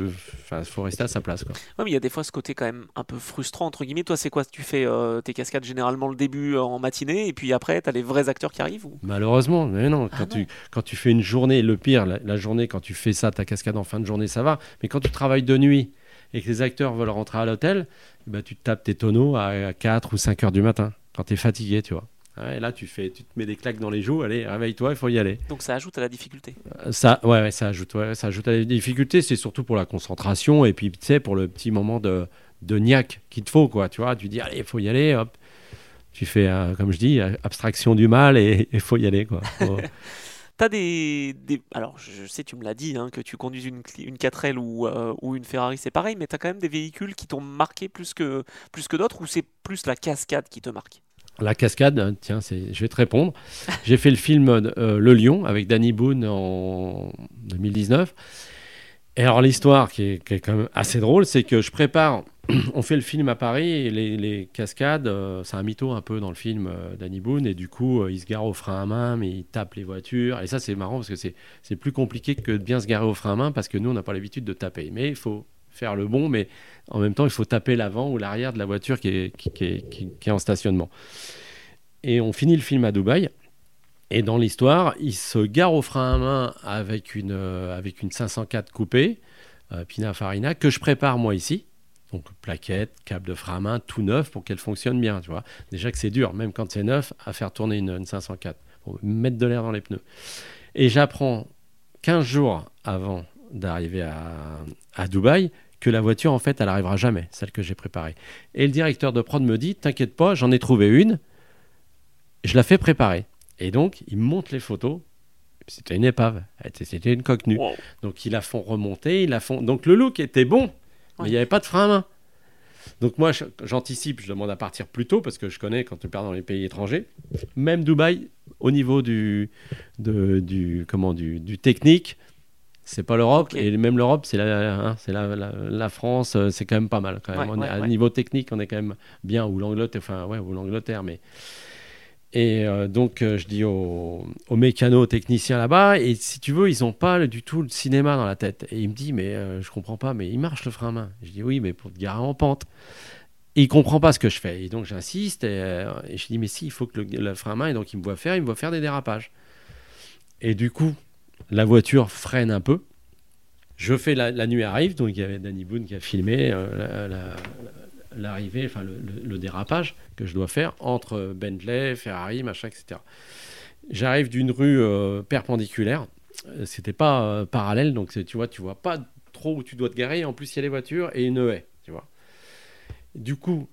faut rester à sa place. Quoi. mais il y a des fois ce côté quand même un peu frustrant, entre guillemets. Toi, c'est quoi? Tu fais euh, tes cascades généralement le début euh, en matinée, et puis après, tu as les vrais acteurs qui arrivent Malheureusement, mais non. Ah quand, Tu, quand tu fais une journée, le pire, la journée, quand tu fais ça, ta cascade en fin de journée, ça va. Mais quand tu travailles de nuit, et que les acteurs veulent rentrer à l'hôtel, bah, tu te tapes tes tonneaux à 4 ou 5 heures du matin, quand tu es fatigué, tu vois. et là, tu, fais, tu te mets des claques dans les joues, allez, réveille-toi, il faut y aller. Donc ça ajoute à la difficulté euh, ça, ouais, ça, ajoute, ouais, ça ajoute à la difficulté, c'est surtout pour la concentration et puis, tu sais, pour le petit moment de, de niaque qu'il te faut, quoi, tu vois. Tu dis, allez, il faut y aller, hop. Tu fais, euh, comme je dis, abstraction du mal et il faut y aller, quoi. T'as des, des. Alors, je sais, tu me l'as dit, hein, que tu conduis une, une 4L ou, euh, ou une Ferrari, c'est pareil, mais t'as quand même des véhicules qui t'ont marqué plus que, plus que d'autres, ou c'est plus la cascade qui te marque? La cascade, tiens, je vais te répondre. J'ai fait le film euh, Le Lion avec Danny Boone en 2019. Et alors l'histoire qui est, qui est, quand même assez drôle, c'est que je prépare on fait le film à Paris et les, cascades, euh, c'est un mytho un peu dans le film euh, Danny Boone. Et du coup euh, il se gare au frein à main mais il tape les voitures. Et ça c'est marrant parce que c'est plus compliqué que de bien se garer au frein à main parce que nous on n'a pas l'habitude de taper. Mais il faut faire le bon mais en même temps il faut taper l'avant ou l'arrière de la voiture qui est, qui, est, en stationnement. Et on finit le film à Dubaï. Et dans l'histoire il se gare au frein à main avec une, avec une 504 coupée Pina Farina que je prépare moi ici donc plaquette, câble de frein à main, tout neuf pour qu'elle fonctionne bien, tu vois. Déjà que c'est dur, même quand c'est neuf, à faire tourner une, 504, pour mettre de l'air dans les pneus. Et j'apprends 15 jours avant d'arriver à, à Dubaï que la voiture, en fait, elle n'arrivera jamais, celle que j'ai préparée. Et le directeur de prod me dit, t'inquiète pas, j'en ai trouvé une, je la fais préparer. Et donc, il monte les photos. C'était une épave, c'était une coque nue. Donc, ils la font remonter, ils la font. Donc, le look était bon, mais il n'y avait pas de frein à main. Donc moi, j'anticipe, je demande à partir plus tôt parce que je connais quand tu pars dans les pays étrangers. Même Dubaï, au niveau du, de, du, comment, du, du technique, c'est pas l'Europe. Et même l'Europe, c'est la, hein, c'est la, la, France, euh, c'est quand même pas mal. Quand même. à niveau technique, on est quand même bien. Ou l'Angleterre, enfin, ouais, ou l'Angleterre, mais et euh, donc, euh, je dis aux, aux mécanos techniciens là-bas, et si tu veux, ils n'ont pas du tout le cinéma dans la tête. Et il me dit, mais euh, je comprends pas, mais il marche le frein à main. Je dis, oui, mais pour te garer en pente. Et il comprend pas ce que je fais. Et donc, j'insiste, et, je dis, mais si, il faut que le, frein à main, et donc il me voit faire, il me voit faire des dérapages. Et du coup, la voiture freine un peu. Je fais la, nuit arrive, donc il y avait Danny Boone qui a filmé la l'arrivée, enfin le, dérapage que je dois faire entre Bentley, Ferrari, machin, etc. J'arrive d'une rue euh, perpendiculaire, euh, c'était pas euh, parallèle, donc tu vois, tu vois pas trop où tu dois te garer. En plus, il y a les voitures et une haie, tu vois. Du coup,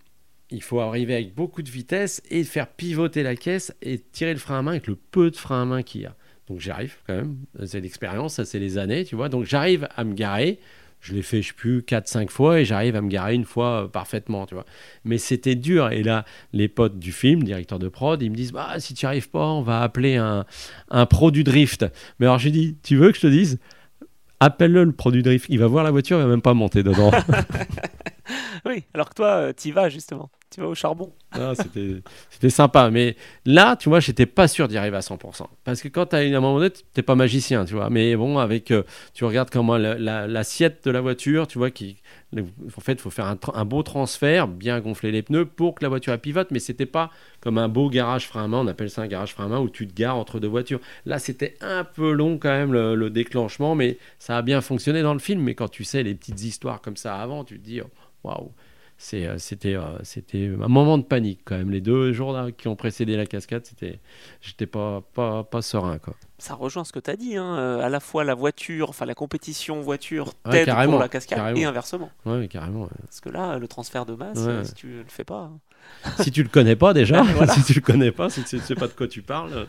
il faut arriver avec beaucoup de vitesse et faire pivoter la caisse et tirer le frein à main avec le peu de frein à main qu'il y a. Donc j'arrive quand même, c'est l'expérience, ça c'est les années, tu vois. Donc j'arrive à me garer je l'ai fait, je sais plus, 4-5 fois et j'arrive à me garer une fois euh, parfaitement, tu vois. Mais c'était dur. Et là, les potes du film, directeur de prod, ils me disent bah, si tu n'y arrives pas, on va appeler un, un pro du drift. Mais alors, j'ai dit tu veux que je te dise Appelle-le le pro du drift. Il va voir la voiture, il va même pas monter dedans. oui, alors que toi, euh, tu y vas justement tu vas au charbon. C'était sympa. Mais là, tu vois, j'étais pas sûr d'y arriver à 100%. Parce que quand tu as un moment donné, tu n'es pas magicien, tu vois. Mais bon, avec, euh, tu regardes comment l'assiette de la voiture, tu vois, qui, en fait, il faut faire un, beau transfert, bien gonfler les pneus pour que la voiture pivote. Mais c'était pas comme un beau garage frein à main, on appelle ça un garage frein à main, où tu te gares entre deux voitures. Là, c'était un peu long quand même le, le, déclenchement, mais ça a bien fonctionné dans le film. Mais quand tu sais les petites histoires comme ça avant, tu te dis, waouh euh, c'était euh, c'était un moment de panique quand même. Les deux jours là, qui ont précédé la cascade, c'était j'étais pas, pas, pas serein quoi. Ça rejoint ce que tu as dit, hein, euh, à la fois la voiture, enfin la compétition voiture t'aide pour la cascade et inversement. Ouais, carrément. Parce que là, le transfert de masse, si tu le fais pas. Hein. si tu le connais pas déjà, si tu le connais pas, si tu sais pas de quoi tu parles,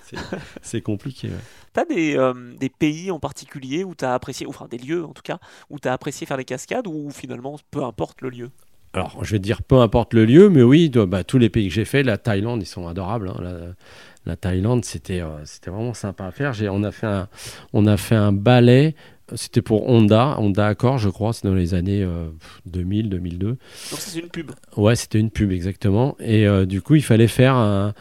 c'est compliqué. Tu as des, des, pays en particulier où tu as apprécié, enfin des lieux en tout cas, où tu as apprécié faire les cascades ou finalement peu importe le lieu? Alors, je vais dire peu importe le lieu, mais oui, bah, tous les pays que j'ai fait, la Thaïlande, ils sont adorables. Hein. La, Thaïlande, c'était euh, c'était vraiment sympa à faire. On a, fait un, on a fait un ballet, c'était pour Honda, Honda Accord, je crois, c'est dans les années 2000, 2002. Donc, c'est une pub Ouais, c'était une pub, exactement. Et euh, du coup, il fallait faire un,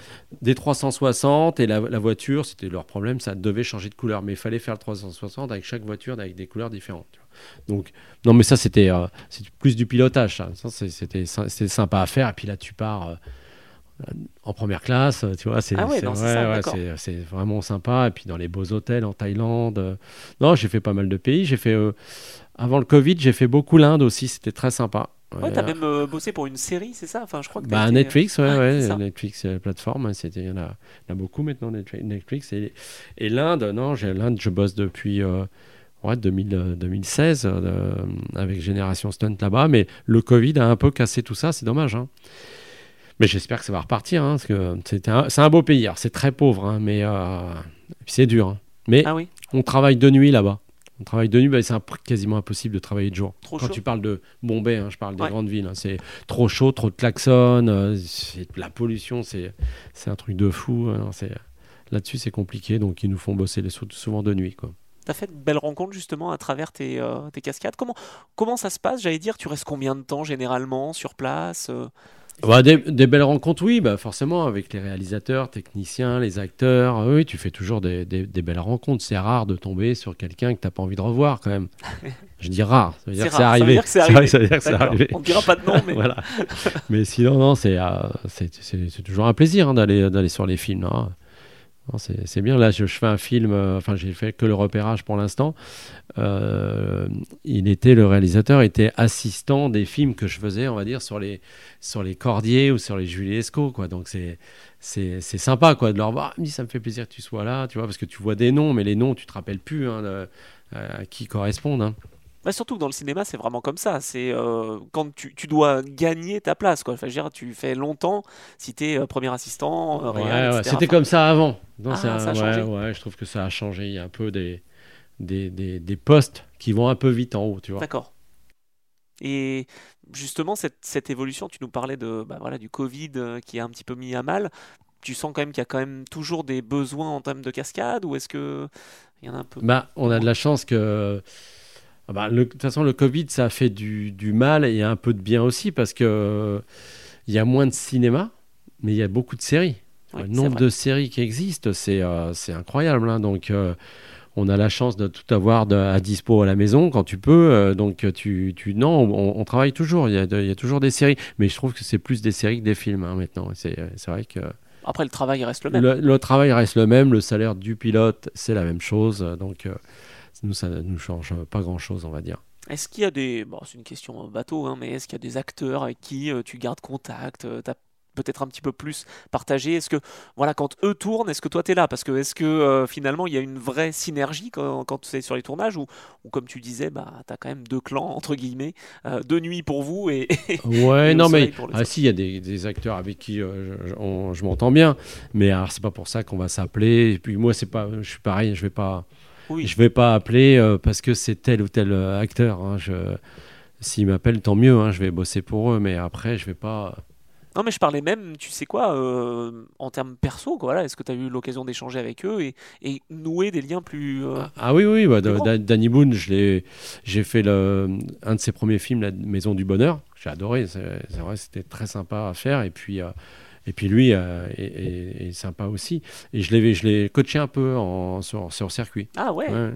des 360 et la, la voiture, c'était leur problème, ça devait changer de couleur, mais il fallait faire le 360 avec chaque voiture avec des couleurs différentes. Donc, non, mais ça, c'était euh, plus du pilotage. Ça. C'était sympa à faire. Et puis là, tu pars euh, en première classe, tu vois. C'est ah ouais, vraiment sympa. Et puis dans les beaux hôtels en Thaïlande. Euh, non, j'ai fait pas mal de pays. J'ai fait. avant le Covid, j'ai fait beaucoup l'Inde aussi. C'était très sympa. Ouais, t'as même bossé pour une série, c'est ça? Enfin, je crois que bah, Netflix, ouais, ouais, Netflix, la plateforme, hein, il y, en a, y en a beaucoup maintenant, Netflix. Et, et l'Inde, non, l'Inde, je bosse depuis ouais, 2016 euh, euh, avec Génération Stunt là-bas. Mais le Covid a un peu cassé tout ça, c'est dommage. Hein. Mais j'espère que ça va repartir, hein, parce que c'est un, un, beau pays. C'est très pauvre, hein, mais euh, c'est dur. Mais Ah oui on travaille de nuit là-bas. On travaille de nuit, bah, c'est quasiment impossible de travailler de jour. Trop Quand chaud. tu parles de Bombay, je parle des Ouais. grandes villes, c'est trop chaud, trop de klaxons, euh, la pollution, c'est un truc de fou. Là-dessus, c'est compliqué, donc ils nous font bosser les, sou- souvent de nuit. Quoi. T'as fait de belles rencontres justement à travers tes, euh, tes cascades. Comment, comment ça se passe? J'allais dire, tu restes combien de temps généralement sur place euh? Bah, des, des belles rencontres, oui, bah, forcément, avec les réalisateurs, techniciens, les acteurs. euh, Oui, tu fais toujours des, des- des belles rencontres. C'est rare de tomber sur quelqu'un que tu n'as pas envie de revoir, quand même. Je dis rare, ça veut dire que c'est arrivé. ça veut dire que c'est D'accord. arrivé. On ne dira pas de nom, mais voilà. Mais sinon, non, c'est euh, toujours un plaisir hein, d'aller d'aller sur les films. hein. C'est bien. Là, je, fais un film, euh, enfin, j'ai fait que le repérage pour l'instant. Euh, il était, le réalisateur était assistant des films que je faisais, on va dire, sur les, sur les Cordiers ou sur les Juliesco, quoi. Donc, c'est. C'est sympa quoi de leur voir. Ah, ça me fait plaisir que tu sois là, tu vois, parce que tu vois des noms, mais les noms, tu te rappelles plus hein, de- à qui correspondent. hein. Bah, surtout que dans le cinéma, c'est vraiment comme ça. C'est euh, quand tu, tu dois gagner ta place. Quoi. Enfin, je veux dire, tu fais longtemps si tu es premier assistant, euh, Ouais, ouais. C'était Enfin, comme ça avant. Non, Ah, ça a ouais, changé. ouais, je trouve que ça a changé. Il y a un peu des, des, des, des postes qui vont un peu vite en haut, tu vois. D'accord. Et justement, cette, cette évolution, tu nous parlais de, bah, voilà, du Covid euh, qui a un petit peu mis à mal. Tu sens quand même qu'il y a quand même toujours des besoins en termes de cascade ou est-ce que il y en a un peu Bah, on a de la chance que. Ah bah, le- de toute façon, le Covid, ça a fait du, du mal et un peu de bien aussi parce que euh, il y a moins de cinéma, mais il y a beaucoup de séries. Le nombre de séries qui existent, c'est euh, incroyable. hein. Donc, euh, on a la chance de tout avoir de- à dispo à la maison quand tu peux. euh, donc, tu, tu non, on, on travaille toujours. Il y, a de- il y a toujours des séries, mais je trouve que c'est plus des séries que des films hein, maintenant. C'est vrai que Après, le travail reste le même. le, le travail reste le même, le salaire du pilote, c'est la même chose. Donc, nous, ça ne nous change pas grand-chose, on va dire. Est-ce qu'il y a des. Bon, c'est une question bateau, hein, mais est-ce qu'il y a des acteurs avec qui euh, tu gardes contact euh, T'as peut-être un petit peu plus partagé? Est-ce que, voilà, quand eux tournent, est-ce que toi t'es là? Parce que est-ce que euh, finalement il y a une vraie synergie quand, quand c'est sur les tournages? Ou, ou comme tu disais, bah, t'as quand même deux clans, entre guillemets, euh, deux nuits pour vous et. Ouais, Et non, mais ah, si, il y a des, des acteurs avec qui euh, je, je- on- je m'entends bien, mais alors c'est pas pour ça qu'on va s'appeler. Et puis moi, c'est pas, je suis pareil, je vais pas, oui, je vais pas appeler euh, parce que c'est tel ou tel euh, acteur. hein, je, s'ils m'appellent, tant mieux, hein, je vais bosser pour eux, mais après, je vais pas. Non, mais je parlais même, tu sais quoi, euh, en termes perso, quoi, voilà, est-ce que tu as eu l'occasion d'échanger avec eux et, et nouer des liens plus. euh, Ah, ah oui, oui, bah, Danny Boone, j'ai fait le, un de ses premiers films, La Maison du Bonheur. J'ai adoré, c'est c'est vrai, c'était très sympa à faire. Et puis, euh, et puis lui euh, est, est- est sympa aussi. Et je l'ai coaché un peu en, sur, sur circuit. Ah ouais, Ouais.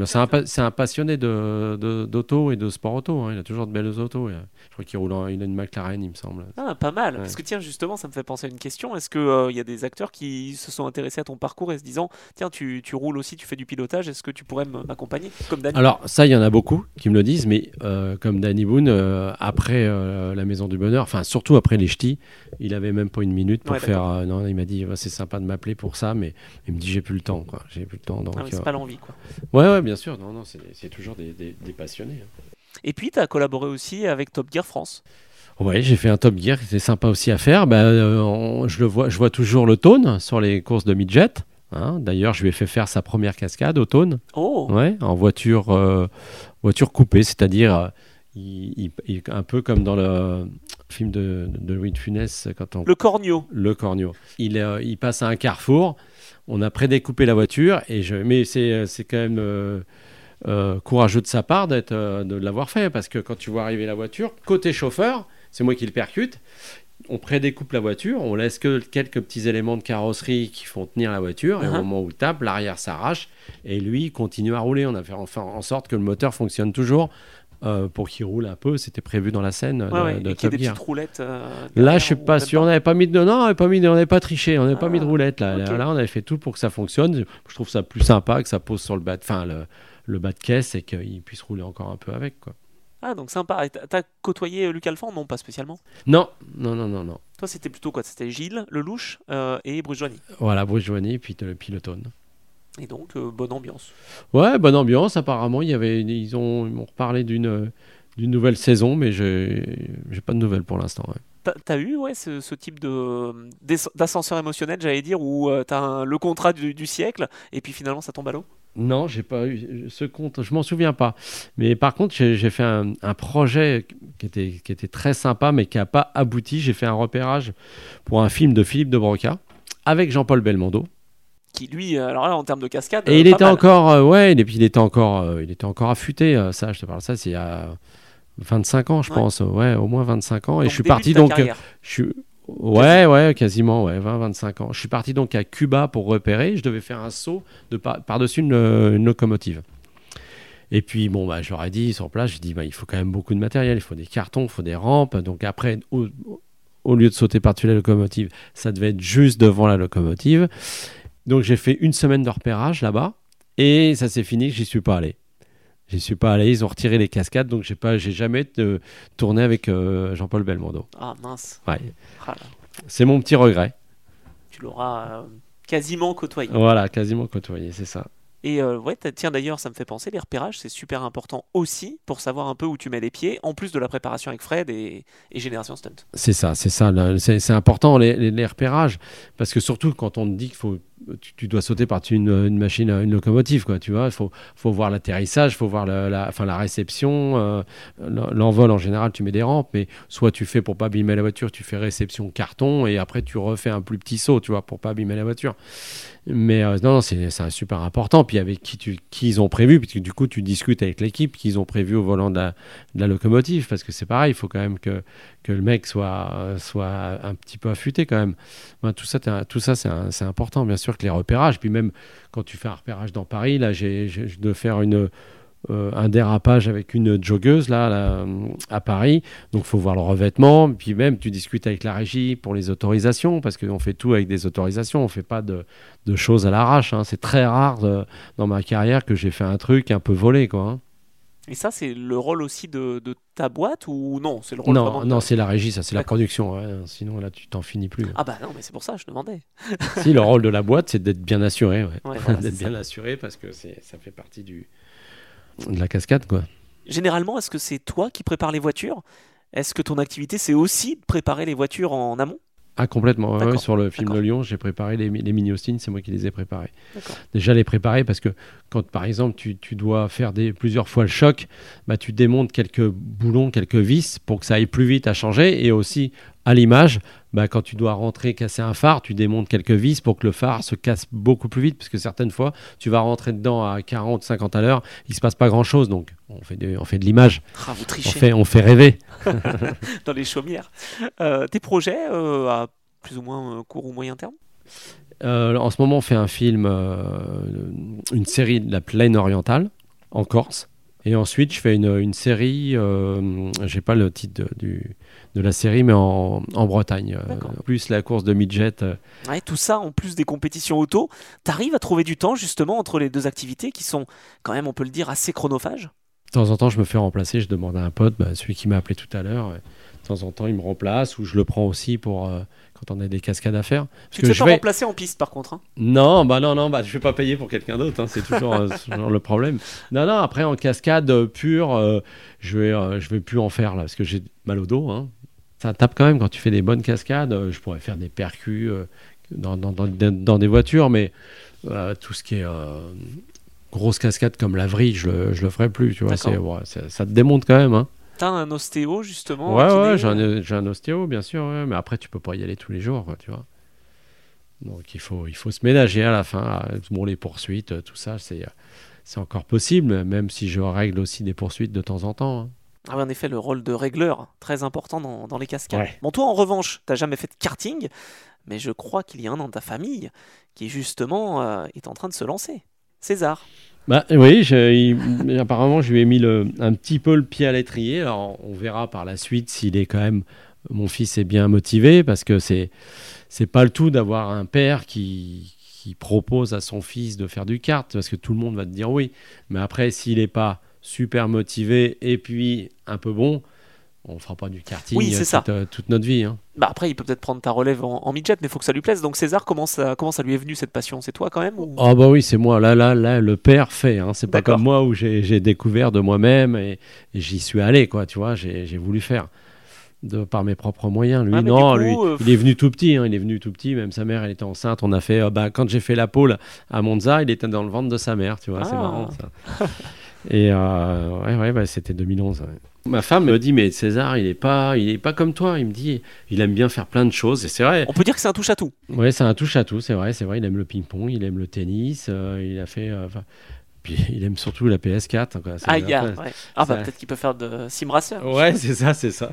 Ah C'est un, un passionné de- de- d'auto et de sport auto. hein. Il a toujours de belles autos. Je crois qu'il roule en, il a une McLaren, il me semble. Ah, pas mal. Ouais. Parce que tiens, justement, ça me fait penser à une question. Est-ce qu'il y a des acteurs qui se sont intéressés à ton parcours et se disant Tiens, tu, tu roules aussi, tu fais du pilotage, est-ce que tu pourrais m'accompagner Comme Dani. Alors ça, il y en a beaucoup qui me le disent, mais euh, comme Danny Boone, euh, après euh, la Maison du Bonheur, enfin surtout après les ch'tis, il avait même pas une minute pour Ouais, faire. euh, non, il m'a dit c'est sympa de m'appeler pour ça, mais il me dit j'ai plus le temps, quoi. J'ai plus le temps. Donc, Ah oui, c'est euh, pas l'envie, quoi. ouais, ouais, bien sûr. Non, non, c'est toujours des, des- des passionnés. hein. Et puis, tu as collaboré aussi avec Top Gear France. Ouais, j'ai fait un Top Gear qui était sympa aussi à faire. Ben, euh, on- je le vois, je vois toujours le Tone sur les courses de midget. hein. D'ailleurs, je lui ai fait faire sa première cascade au Tone. Oh Ouais, en voiture, euh, voiture coupée, c'est-à-dire euh, il, il- il- un peu comme dans le film de, de Louis de Funès quand on Le cornio. le cornio. Il, euh, il passe à un carrefour, on a prédécoupé la voiture et je mais c'est c'est quand même euh, euh, courageux de sa part d'être euh, de l'avoir fait parce que quand tu vois arriver la voiture côté chauffeur, c'est moi qui le percute. On prédécoupe la voiture, on laisse que quelques petits éléments de carrosserie qui font tenir la voiture, et au Uh-huh. moment où il tape, l'arrière s'arrache, et lui il continue à rouler. On a fait en sorte que le moteur fonctionne toujours euh, pour qu'il roule un peu. C'était prévu dans la scène Ouais, de, ouais, de et qu'il y ait des petites roulettes. euh, Là, je suis ou pas sûr. On n'avait pas mis de non, on n'avait pas mis, de- on n'avait pas triché, on n'avait pas mis de Ah, roulette là. Là, on avait fait tout pour que ça fonctionne. Je trouve ça plus sympa que ça pose sur le bas, de, enfin le, le bas de caisse et qu'il puisse rouler encore un peu avec quoi. Ah, donc sympa. Et t'as côtoyé Luc Alphand? Non, pas spécialement. Non, non, non, non, non. Toi, c'était plutôt quoi? C'était Gilles, Lelouch euh, et Bruce Joigny. Voilà, Bruce Joigny puis le piloton. Et donc, euh, bonne ambiance. Ouais, bonne ambiance. Apparemment, il y avait, ils ont, m'ont reparlé d'une d'une nouvelle saison, mais j'ai pas de nouvelles pour l'instant. ouais. T'as eu ouais, ce, ce type d'ascenseur émotionnel, j'allais dire, où euh, t'as un- le contrat du, du siècle et puis finalement ça tombe à l'eau? Non, j'ai pas eu ce compte, je m'en souviens pas. Mais par contre, j'ai j'ai fait un, un projet qui était, qui était très sympa, mais qui n'a pas abouti. J'ai fait un repérage pour un film de Philippe de Broca avec Jean-Paul Belmondo. Qui lui, euh, alors là, en termes de cascade. Et euh, il pas était mal. encore, euh, ouais, et puis il était encore, euh, il était encore affûté. euh, ça, je te parle de ça, c'est il y a 25 ans, je Ouais. pense. Ouais, au moins 25 ans. Et je suis parti donc. euh, carrière. Je suis... Ouais, ouais, quasiment, ouais, 20-25 ans. Je suis parti donc à Cuba pour repérer. Je devais faire un saut de par- par-dessus une, une locomotive. Et puis, bon, bah, je leur ai dit sur place, j'ai dit, bah, il faut quand même beaucoup de matériel. Il faut des cartons, il faut des rampes. Donc après, au, au lieu de sauter par-dessus la locomotive, ça devait être juste devant la locomotive. Donc j'ai fait une semaine de repérage là-bas. Et ça s'est fini que j'y suis pas allé. J'y suis pas allé. Ils ont retiré les cascades. Donc j'ai pas, j'ai jamais euh, tourné avec euh, Jean-Paul Belmondo. Ah mince. Ouais. Ah, C'est mon petit regret. tu l'auras euh, quasiment côtoyé. Voilà, quasiment côtoyé, c'est ça. Et ouais, tiens d'ailleurs, ça me fait penser, les repérages, c'est super important aussi pour savoir un peu où tu mets les pieds, en plus de la préparation avec Fred et, et Génération Stunt. C'est ça, c'est ça. C'est c'est important les, les- les repérages parce que surtout quand on te dit qu'il faut, tu, dois sauter par-dessus une, une machine, une locomotive, quoi. Tu vois, il faut, faut voir l'atterrissage, il faut voir la, enfin la réception, euh, l'en- l'envol en général. Tu mets des rampes, mais soit tu fais pour pas abîmer la voiture, tu fais réception carton et après tu refais un plus petit saut, tu vois, pour pas abîmer la voiture. Mais euh, non, non, c'est super important. Puis avec qui, tu, qui ils ont prévu, puisque du coup tu discutes avec l'équipe qu'ils ont prévu au volant de la, locomotive, parce que c'est pareil, il faut quand même que, que le mec soit, euh, soit un petit peu affûté quand même. Ben, tout ça, tout ça c'est important, bien sûr, que les repérages. Puis même quand tu fais un repérage dans Paris, là, j'ai dois faire une, euh, un dérapage avec une joggeuse là, à Paris. Donc faut voir le revêtement. Puis même, tu discutes avec la régie pour les autorisations, parce qu'on fait tout avec des autorisations. On fait pas de, de choses à l'arrache. hein. C'est très rare euh, dans ma carrière que j'ai fait un truc un peu volé. Quoi, hein. Et ça, c'est le rôle aussi de, de ta boîte ou non C'est le rôle Non, de- non c'est la régie, ça, c'est la production. ouais. Sinon, là, tu t'en finis plus. Ah bah non, mais c'est pour ça, je demandais. si, le rôle de la boîte, c'est d'être bien assuré. ouais. Ouais, voilà, d'être bien assuré parce que ça fait partie du, de la cascade, quoi. Généralement, est-ce que c'est toi qui prépares les voitures? Est-ce que ton activité, c'est aussi de préparer les voitures en amont? Ah, complètement. ouais, D'accord, ouais, sur le film de Lyon, j'ai préparé les, mi- les mini Austin, c'est moi qui les ai préparés. Déjà, les préparer parce que quand, par exemple, tu, tu dois faire des, plusieurs fois le choc, bah, tu démontes quelques boulons, quelques vis pour que ça aille plus vite à changer. Et aussi, à l'image, bah, quand tu dois rentrer, casser un phare, tu démontes quelques vis pour que le phare se casse beaucoup plus vite. Parce que certaines fois, tu vas rentrer dedans à 40, 50 à l'heure, il se passe pas grand-chose. Donc, on fait de, on fait de l'image. Ah, On fait, on fait rêver. dans les chaumières. Euh, tes projets euh, à plus ou moins euh, court ou moyen terme? Euh, en ce moment, on fait un film, une série de la plaine orientale, en Corse. Et ensuite, je fais une, une série, j'ai pas le titre de, du- de la série, mais en, en Bretagne. Euh, D'accord. plus la course de midget. euh, Ouais, tout ça en plus des compétitions auto, t'arrives à trouver du temps justement entre les deux activités qui sont quand même, on peut le dire, assez chronophages? De temps en temps, je me fais remplacer, je demande à un pote, bah, celui qui m'a appelé tout à l'heure. euh, De temps en temps, il me remplace ou je le prends aussi pour euh, quand on a des cascades à faire. Parce Tu que te fais pas vais- remplacer en piste par contre. hein? Non, bah non, non, bah je vais pas payer pour quelqu'un d'autre, hein, c'est toujours, euh, le problème. Non, non, après en cascade euh, pure, euh, je vais, euh, je vais plus en faire là parce que j'ai mal au dos. hein. Ça tape quand même quand tu fais des bonnes cascades. euh, je pourrais faire des percus euh, dans, dans, dans- dans des voitures, mais euh, tout ce qui est grosse cascade comme la vrille, je le, je le ferai plus. Tu vois, ouais, ça, te démonte quand même. Hein. T'as un ostéo justement. Ouais, ouais, j'ai un, j'ai un ostéo, bien sûr, ouais, mais après, tu peux pas y aller tous les jours, quoi, tu vois. Donc, il faut, il faut se ménager à la fin. Bon, les poursuites, tout ça, c'est, c'est encore possible, même si je règle aussi des poursuites de temps en temps. hein. Ah en effet, le rôle de régleur, très important dans, dans les cascades. Ouais. Bon, toi, en revanche, t'as jamais fait de karting, mais je crois qu'il y a un dans ta famille qui, justement, euh, est en train de se lancer. César. Bah oui, je- il- apparemment, je lui ai mis le, un petit peu le pied à l'étrier. Alors, on verra par la suite s'il est quand même. Mon fils est bien motivé parce que c'est c'est pas le tout d'avoir un père qui, qui propose à son fils de faire du kart parce que tout le monde va te dire oui. Mais après, s'il n'est pas super motivé et puis un peu bon, on fera pas du karting Oui, euh, ça. toute, euh, toute notre vie. hein. Bah après, il peut peut-être prendre ta relève en, en midget, mais il faut que ça lui plaise. Donc César, comment ça, comment ça lui est venu cette passion? C'est toi quand même ou- Ah bah oui, c'est moi. Là, là, là, le père fait. Hein. C'est pas comme moi où j'ai découvert de moi-même et, et j'y suis allé, quoi. Tu vois, j'ai voulu faire. de par mes propres moyens. Lui, mais non, lui, euh, il est venu tout petit. hein, il est venu tout petit. Même sa mère, elle était enceinte. On a fait, euh, bah, quand j'ai fait la pôle à Monza, il était dans le ventre de sa mère. Tu vois, c'est Ah. marrant ça. Et euh, ouais, ouais, bah, c'était 2011. ouais. Ma femme me dit, mais César, il est pas, il est pas comme toi. Il me dit, il aime bien faire plein de choses. Et c'est vrai. On peut dire que c'est un touche à tout. Ouais, c'est un touche à tout. C'est vrai, c'est vrai. Il aime le ping-pong, il aime le tennis. euh, il a fait. euh, puis il aime surtout la PS4. quoi. C'est- Ah, il y a, après, ouais. Ah, bah peut-être qu'il peut faire de sim racer. Ouais, c'est ça, c'est ça.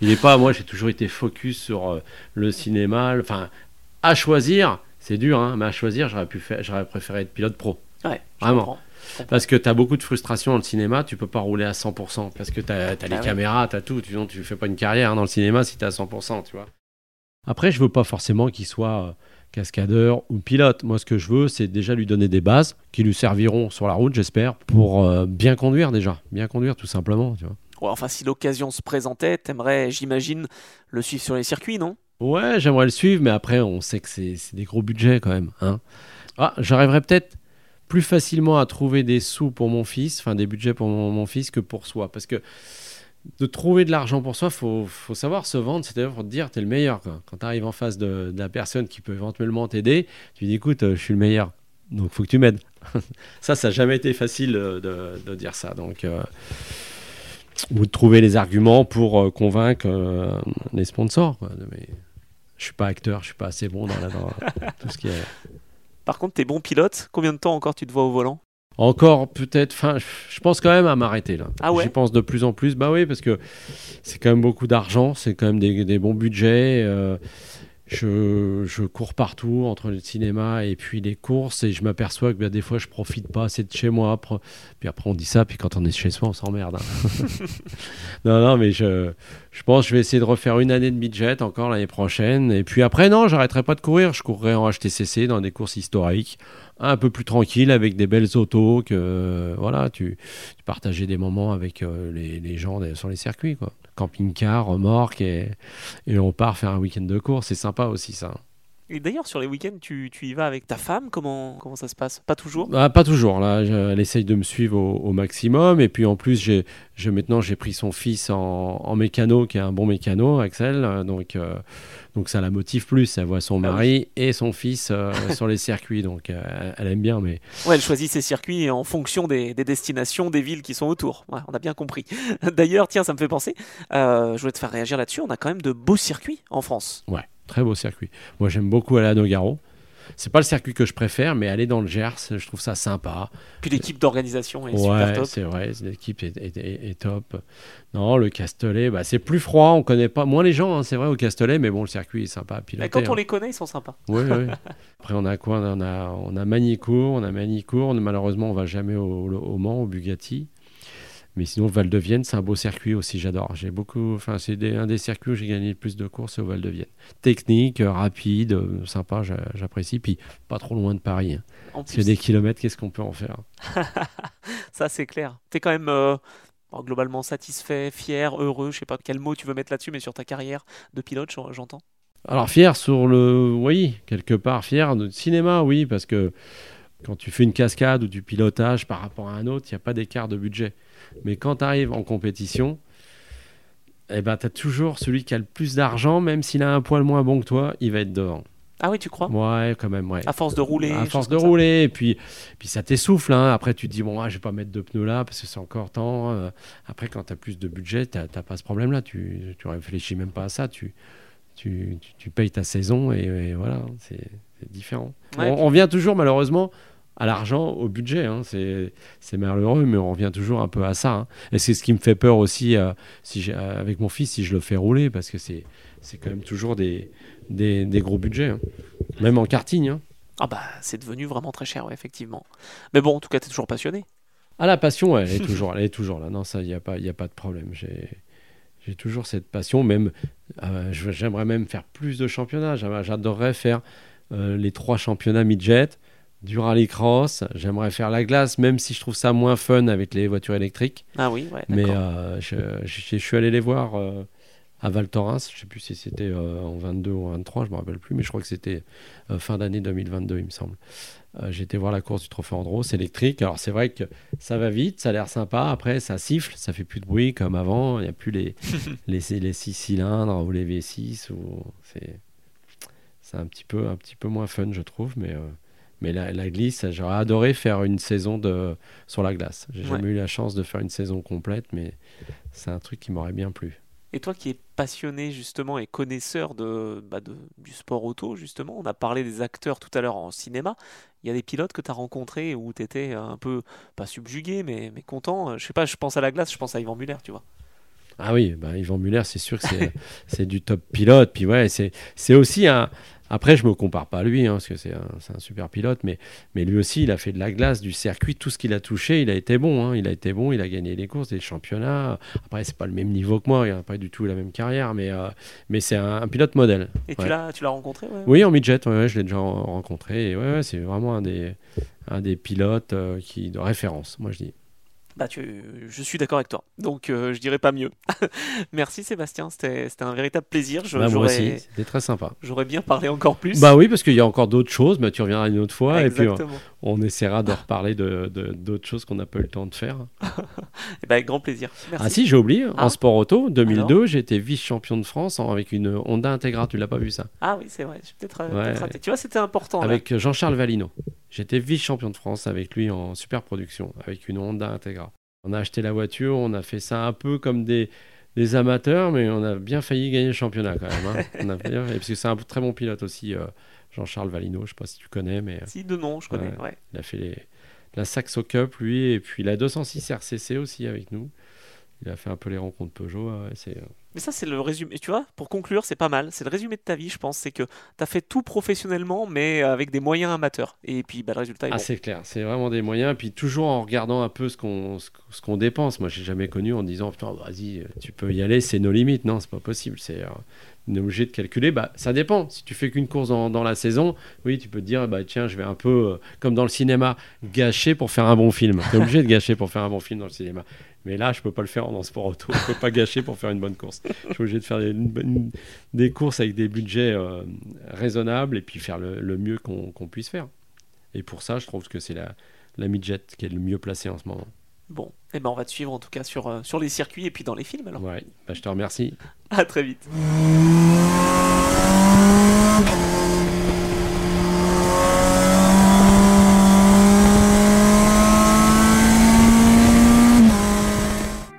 Il est pas, moi j'ai toujours été focus sur euh, le cinéma. Enfin, à choisir, c'est dur, hein, mais à choisir, j'aurais pu faire, j'aurais préféré être pilote pro. Ouais, Vraiment. comprends. Parce que tu as beaucoup de frustration dans le cinéma, tu peux pas rouler à 100%. Parce que tu as, les Ah ouais. caméras, tu as tout. Sinon, tu fais pas une carrière hein, dans le cinéma si tu à 100%, tu vois. Après, je veux pas forcément qu'il soit euh, cascadeur ou pilote. Moi, ce que je veux, c'est déjà lui donner des bases qui lui serviront sur la route, j'espère, pour euh, bien conduire déjà. Bien conduire, tout simplement, tu vois. Ouais, enfin, si l'occasion se présentait, t'aimerais, j'imagine, le suivre sur les circuits, non? Ouais, j'aimerais le suivre, mais après, on sait que c'est c'est des gros budgets quand même. Hein. Ah, j'arriverais peut-être plus facilement à trouver des sous pour mon fils, enfin des budgets pour mon, mon fils que pour soi. Parce que de trouver de l'argent pour soi, faut, faut savoir se vendre, c'est-à-dire te dire, t'es le meilleur. Quand tu arrives en face de, de la personne qui peut éventuellement t'aider, tu dis, écoute, euh, je suis le meilleur, donc faut que tu m'aides. ça, ça n'a jamais été facile euh, de, de dire ça. Donc. euh, ou de trouver les arguments pour euh, convaincre euh, les sponsors. Quoi. Je suis pas acteur, je suis pas assez bon dans, la, dans tout ce qui est. Par contre, t'es bon pilote. Combien de temps encore tu te vois au volant? Encore peut-être, enfin, je pense quand même à m'arrêter là. Ah ouais? J'y pense de plus en plus. Bah oui, parce que c'est quand même beaucoup d'argent, c'est quand même des, des bons budgets. euh, je, je cours partout entre le cinéma et puis les courses et je m'aperçois que bah, des fois je profite pas assez de chez moi. Puis après on dit ça, puis quand on est chez soi on s'emmerde. hein. non, non, mais je, je pense que je vais essayer de refaire une année de midget encore l'année prochaine. Et puis après, non, j'arrêterai pas de courir. Je courrai en HTCC dans des courses historiques, un peu plus tranquille avec des belles autos. Que voilà, tu, tu partageais des moments avec euh, les, les gens sur les circuits, quoi. Camping-car, remorque et, et on part faire un week-end de course. C'est sympa aussi ça. Et d'ailleurs, sur les week-ends, tu, tu y vas avec ta femme Comment, comment ça se passe? Pas toujours? Ah, pas toujours. Là, je- elle essaye de me suivre au, au maximum. Et puis en plus, j'ai, je, maintenant, j'ai pris son fils en, en mécano, qui est un bon mécano, Axel. Donc, euh, donc ça la motive plus. Elle voit son Ah oui. mari et son fils euh, sur les circuits. Donc euh, elle aime bien. Mais Ouais, elle choisit ses circuits en fonction des, des destinations, des villes qui sont autour. Ouais, on a bien compris. D'ailleurs, tiens, ça me fait penser, je voulais te faire réagir là-dessus, on a quand même de beaux circuits en France. ouais, très beau circuit. Moi, j'aime beaucoup aller à Nogaro. C'est pas le circuit que je préfère, mais aller dans le Gers, je trouve ça sympa. Puis l'équipe d'organisation est super Ouais, top. c'est vrai, l'équipe est, est- est- est top. Non, le Castellet, bah, c'est plus froid, on connaît pas moins les gens, hein, c'est vrai, au Castellet, mais bon, le circuit est sympa piloter. quand on hein. les connaît, ils sont sympas. Oui, oui. Après, on a quoi? On a, on a Magnicourt, on a Magnicourt. Malheureusement, on va jamais au, au Mans, au Bugatti. Mais sinon, Val de Vienne, c'est un beau circuit aussi, j'adore. J'ai beaucoup, enfin, c'est un des circuits où j'ai gagné le plus de courses au Val de Vienne. Technique, euh, rapide, euh, sympa, j'a- j'apprécie. Puis pas trop loin de Paris. hein. Parce que des kilomètres, qu'est-ce qu'on peut en faire? Ça c'est clair. T'es quand même euh, globalement satisfait, fier, heureux, je sais pas quel mot tu veux mettre là-dessus, mais sur ta carrière de pilote, j'en- j'entends. Alors fier sur le, oui, quelque part fier de cinéma, oui, parce que quand tu fais une cascade ou du pilotage par rapport à un autre, il n'y a pas d'écart de budget. Mais quand tu arrives en compétition, eh ben, tu as toujours celui qui a le plus d'argent, même s'il a un poil moins bon que toi, il va être devant. Ah oui, tu crois? Ouais, quand même, ouais. À force de rouler. À force de rouler, et puis, puis ça t'essouffle. hein. Après, tu te dis, bon, ah, je vais pas mettre de pneus là parce que c'est encore temps. Euh, Après, quand tu as plus de budget, tu n'as pas ce problème-là. Tu, tu réfléchis même pas à ça. Tu, tu, tu, tu payes ta saison et, et voilà, c'est différent. Ouais, on, on vient toujours, malheureusement, à l'argent, au budget. hein. C'est c'est malheureux, mais on revient toujours un peu à ça. hein. Et c'est ce qui me fait peur aussi euh, si euh, avec mon fils, si je le fais rouler, parce que c'est c'est quand même toujours des, des, des gros budgets. hein. Même en karting. hein. Ah bah c'est devenu vraiment très cher, ouais, effectivement. Mais bon, en tout cas, t'es toujours passionné. Ah, la passion, ouais, elle est toujours, elle est toujours là. Non, ça, il n'y a, pas- y a pas de problème. J'ai, j'ai toujours cette passion. Même, euh, j'aimerais même faire plus de championnats. J'adorerais faire euh, les trois championnats midget, du rallycross. J'aimerais faire la glace, même si je trouve ça moins fun avec les voitures électriques. Ah oui, ouais, Mais euh, je, je- je suis allé les voir euh, à Val Thorens. Je sais plus si c'était en 22 ou en 23, je me rappelle plus, mais je crois que c'était fin d'année 2022, il me semble. Été voir la course du Trophée Andros électrique. Alors c'est vrai que ça va vite, ça a l'air sympa. Après, ça siffle, ça fait plus de bruit comme avant. Il n'y a plus les, les, les, six cylindres ou les V6. Ou... C'est c'est un petit peu un petit peu moins fun je trouve mais euh, mais la, la glisse j'aurais adoré faire une saison de sur la glace. J'ai jamais eu la chance de faire une saison complète mais c'est un truc qui m'aurait bien plu. Et toi qui es passionné justement et connaisseur de, bah de, du sport auto justement on a parlé des acteurs tout à l'heure en cinéma. Il y a des pilotes que tu as rencontrés où tu étais un peu pas subjugué mais, mais content. Je sais pas je pense à la glace je pense à Yvan Muller tu vois. Ah oui, bah Yvan Muller, c'est sûr que c'est du top pilote. Puis ouais, c'est aussi un, après, je me compare pas à lui, hein, parce que c'est un, super pilote, mais, mais lui aussi, il a fait de la glace, du circuit, tout ce qu'il a touché, il a été bon. Hein. il a été bon, il a gagné des courses, des championnats. Après, c'est pas le même niveau que moi, il n'a pas du tout la même carrière, mais, euh, mais c'est un, pilote modèle. Et tu l'as rencontré Oui, en midget, je l'ai déjà rencontré. Et ouais, c'est vraiment un des, un des pilotes euh, qui, de référence, moi je dis. Bah, tu... je suis d'accord avec toi. Donc, euh, je dirais pas mieux. Merci Sébastien, c'était un véritable plaisir. Je, bah, moi aussi, c'était très sympa. J'aurais bien parlé encore plus. Bah oui, parce qu'il y a encore d'autres choses, mais tu reviendras une autre fois et puis on, essaiera de reparler de d'autres choses qu'on n'a pas eu le temps de faire. et bah, avec grand plaisir. Merci. Ah si, j'ai oublié, en ah. sport auto, 2002, j'ai été vice-champion de France avec une Honda Integra, tu l'as pas vu ça? Ah oui, c'est vrai, peut-être euh, Tu vois, c'était important. Avec Jean-Charles Valino. J'étais vice-champion de France avec lui en super production, avec une Honda Integra. On a acheté la voiture, on a fait ça un peu comme des, des amateurs, mais on a bien failli gagner le championnat quand même. Hein. on a parce que c'est un très bon pilote aussi, euh, Jean-Charles Valino, je ne sais pas si tu connais. mais Si, de nom, je connais. Ouais. Il a fait la Saxo Cup, lui, et puis la 206 RCC aussi avec nous. Il a fait un peu les rencontres Peugeot. c'est euh, mais ça, c'est le résumé. Tu vois, pour conclure, c'est pas mal. C'est le résumé de ta vie, je pense. C'est que tu as fait tout professionnellement, mais avec des moyens amateurs. Et puis, bah, le résultat est Ah, c'est clair. C'est vraiment des moyens. Puis, toujours en regardant un peu ce qu'on ce dépense. Moi, j'ai jamais connu en disant, putain, vas-y, tu peux y aller, c'est nos limites. Non, c'est pas possible. C'est. Euh, on est obligé de calculer, bah, ça dépend. Si tu fais qu'une course dans, la saison, oui, tu peux te dire, bah, tiens, je vais un peu, euh, comme dans le cinéma, gâcher pour faire un bon film. Tu es obligé de gâcher pour faire un bon film dans le cinéma. Mais là, je peux pas le faire en sport auto. Je peux pas gâcher pour faire une bonne course. Je suis obligé de faire des, courses avec des budgets euh, raisonnables et puis faire le, mieux qu'on puisse faire. Et pour ça, je trouve que c'est la, la midget qui est le mieux placée en ce moment. Bon, eh ben on va te suivre en tout cas sur, euh, sur les circuits et puis dans les films alors. Ouais, bah, je te remercie. À très vite.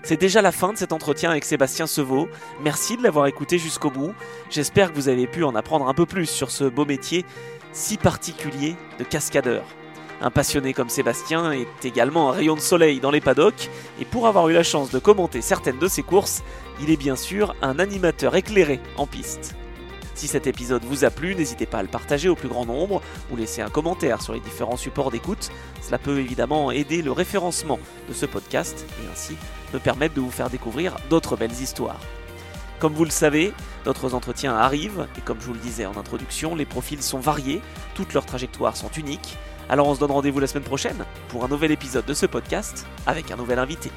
C'est déjà la fin de cet entretien avec Sébastien Sevaux. Merci de l'avoir écouté jusqu'au bout. J'espère que vous avez pu en apprendre un peu plus sur ce beau métier si particulier de cascadeur. Un passionné comme Sébastien est également un rayon de soleil dans les paddocks, et pour avoir eu la chance de commenter certaines de ses courses, il est bien sûr un animateur éclairé en piste. Si cet épisode vous a plu, n'hésitez pas à le partager au plus grand nombre ou laisser un commentaire sur les différents supports d'écoute. Cela peut évidemment aider le référencement de ce podcast et ainsi me permettre de vous faire découvrir d'autres belles histoires. Comme vous le savez, d'autres entretiens arrivent et comme je vous le disais en introduction, les profils sont variés, toutes leurs trajectoires sont uniques. Alors on se donne rendez-vous la semaine prochaine pour un nouvel épisode de ce podcast avec un nouvel invité.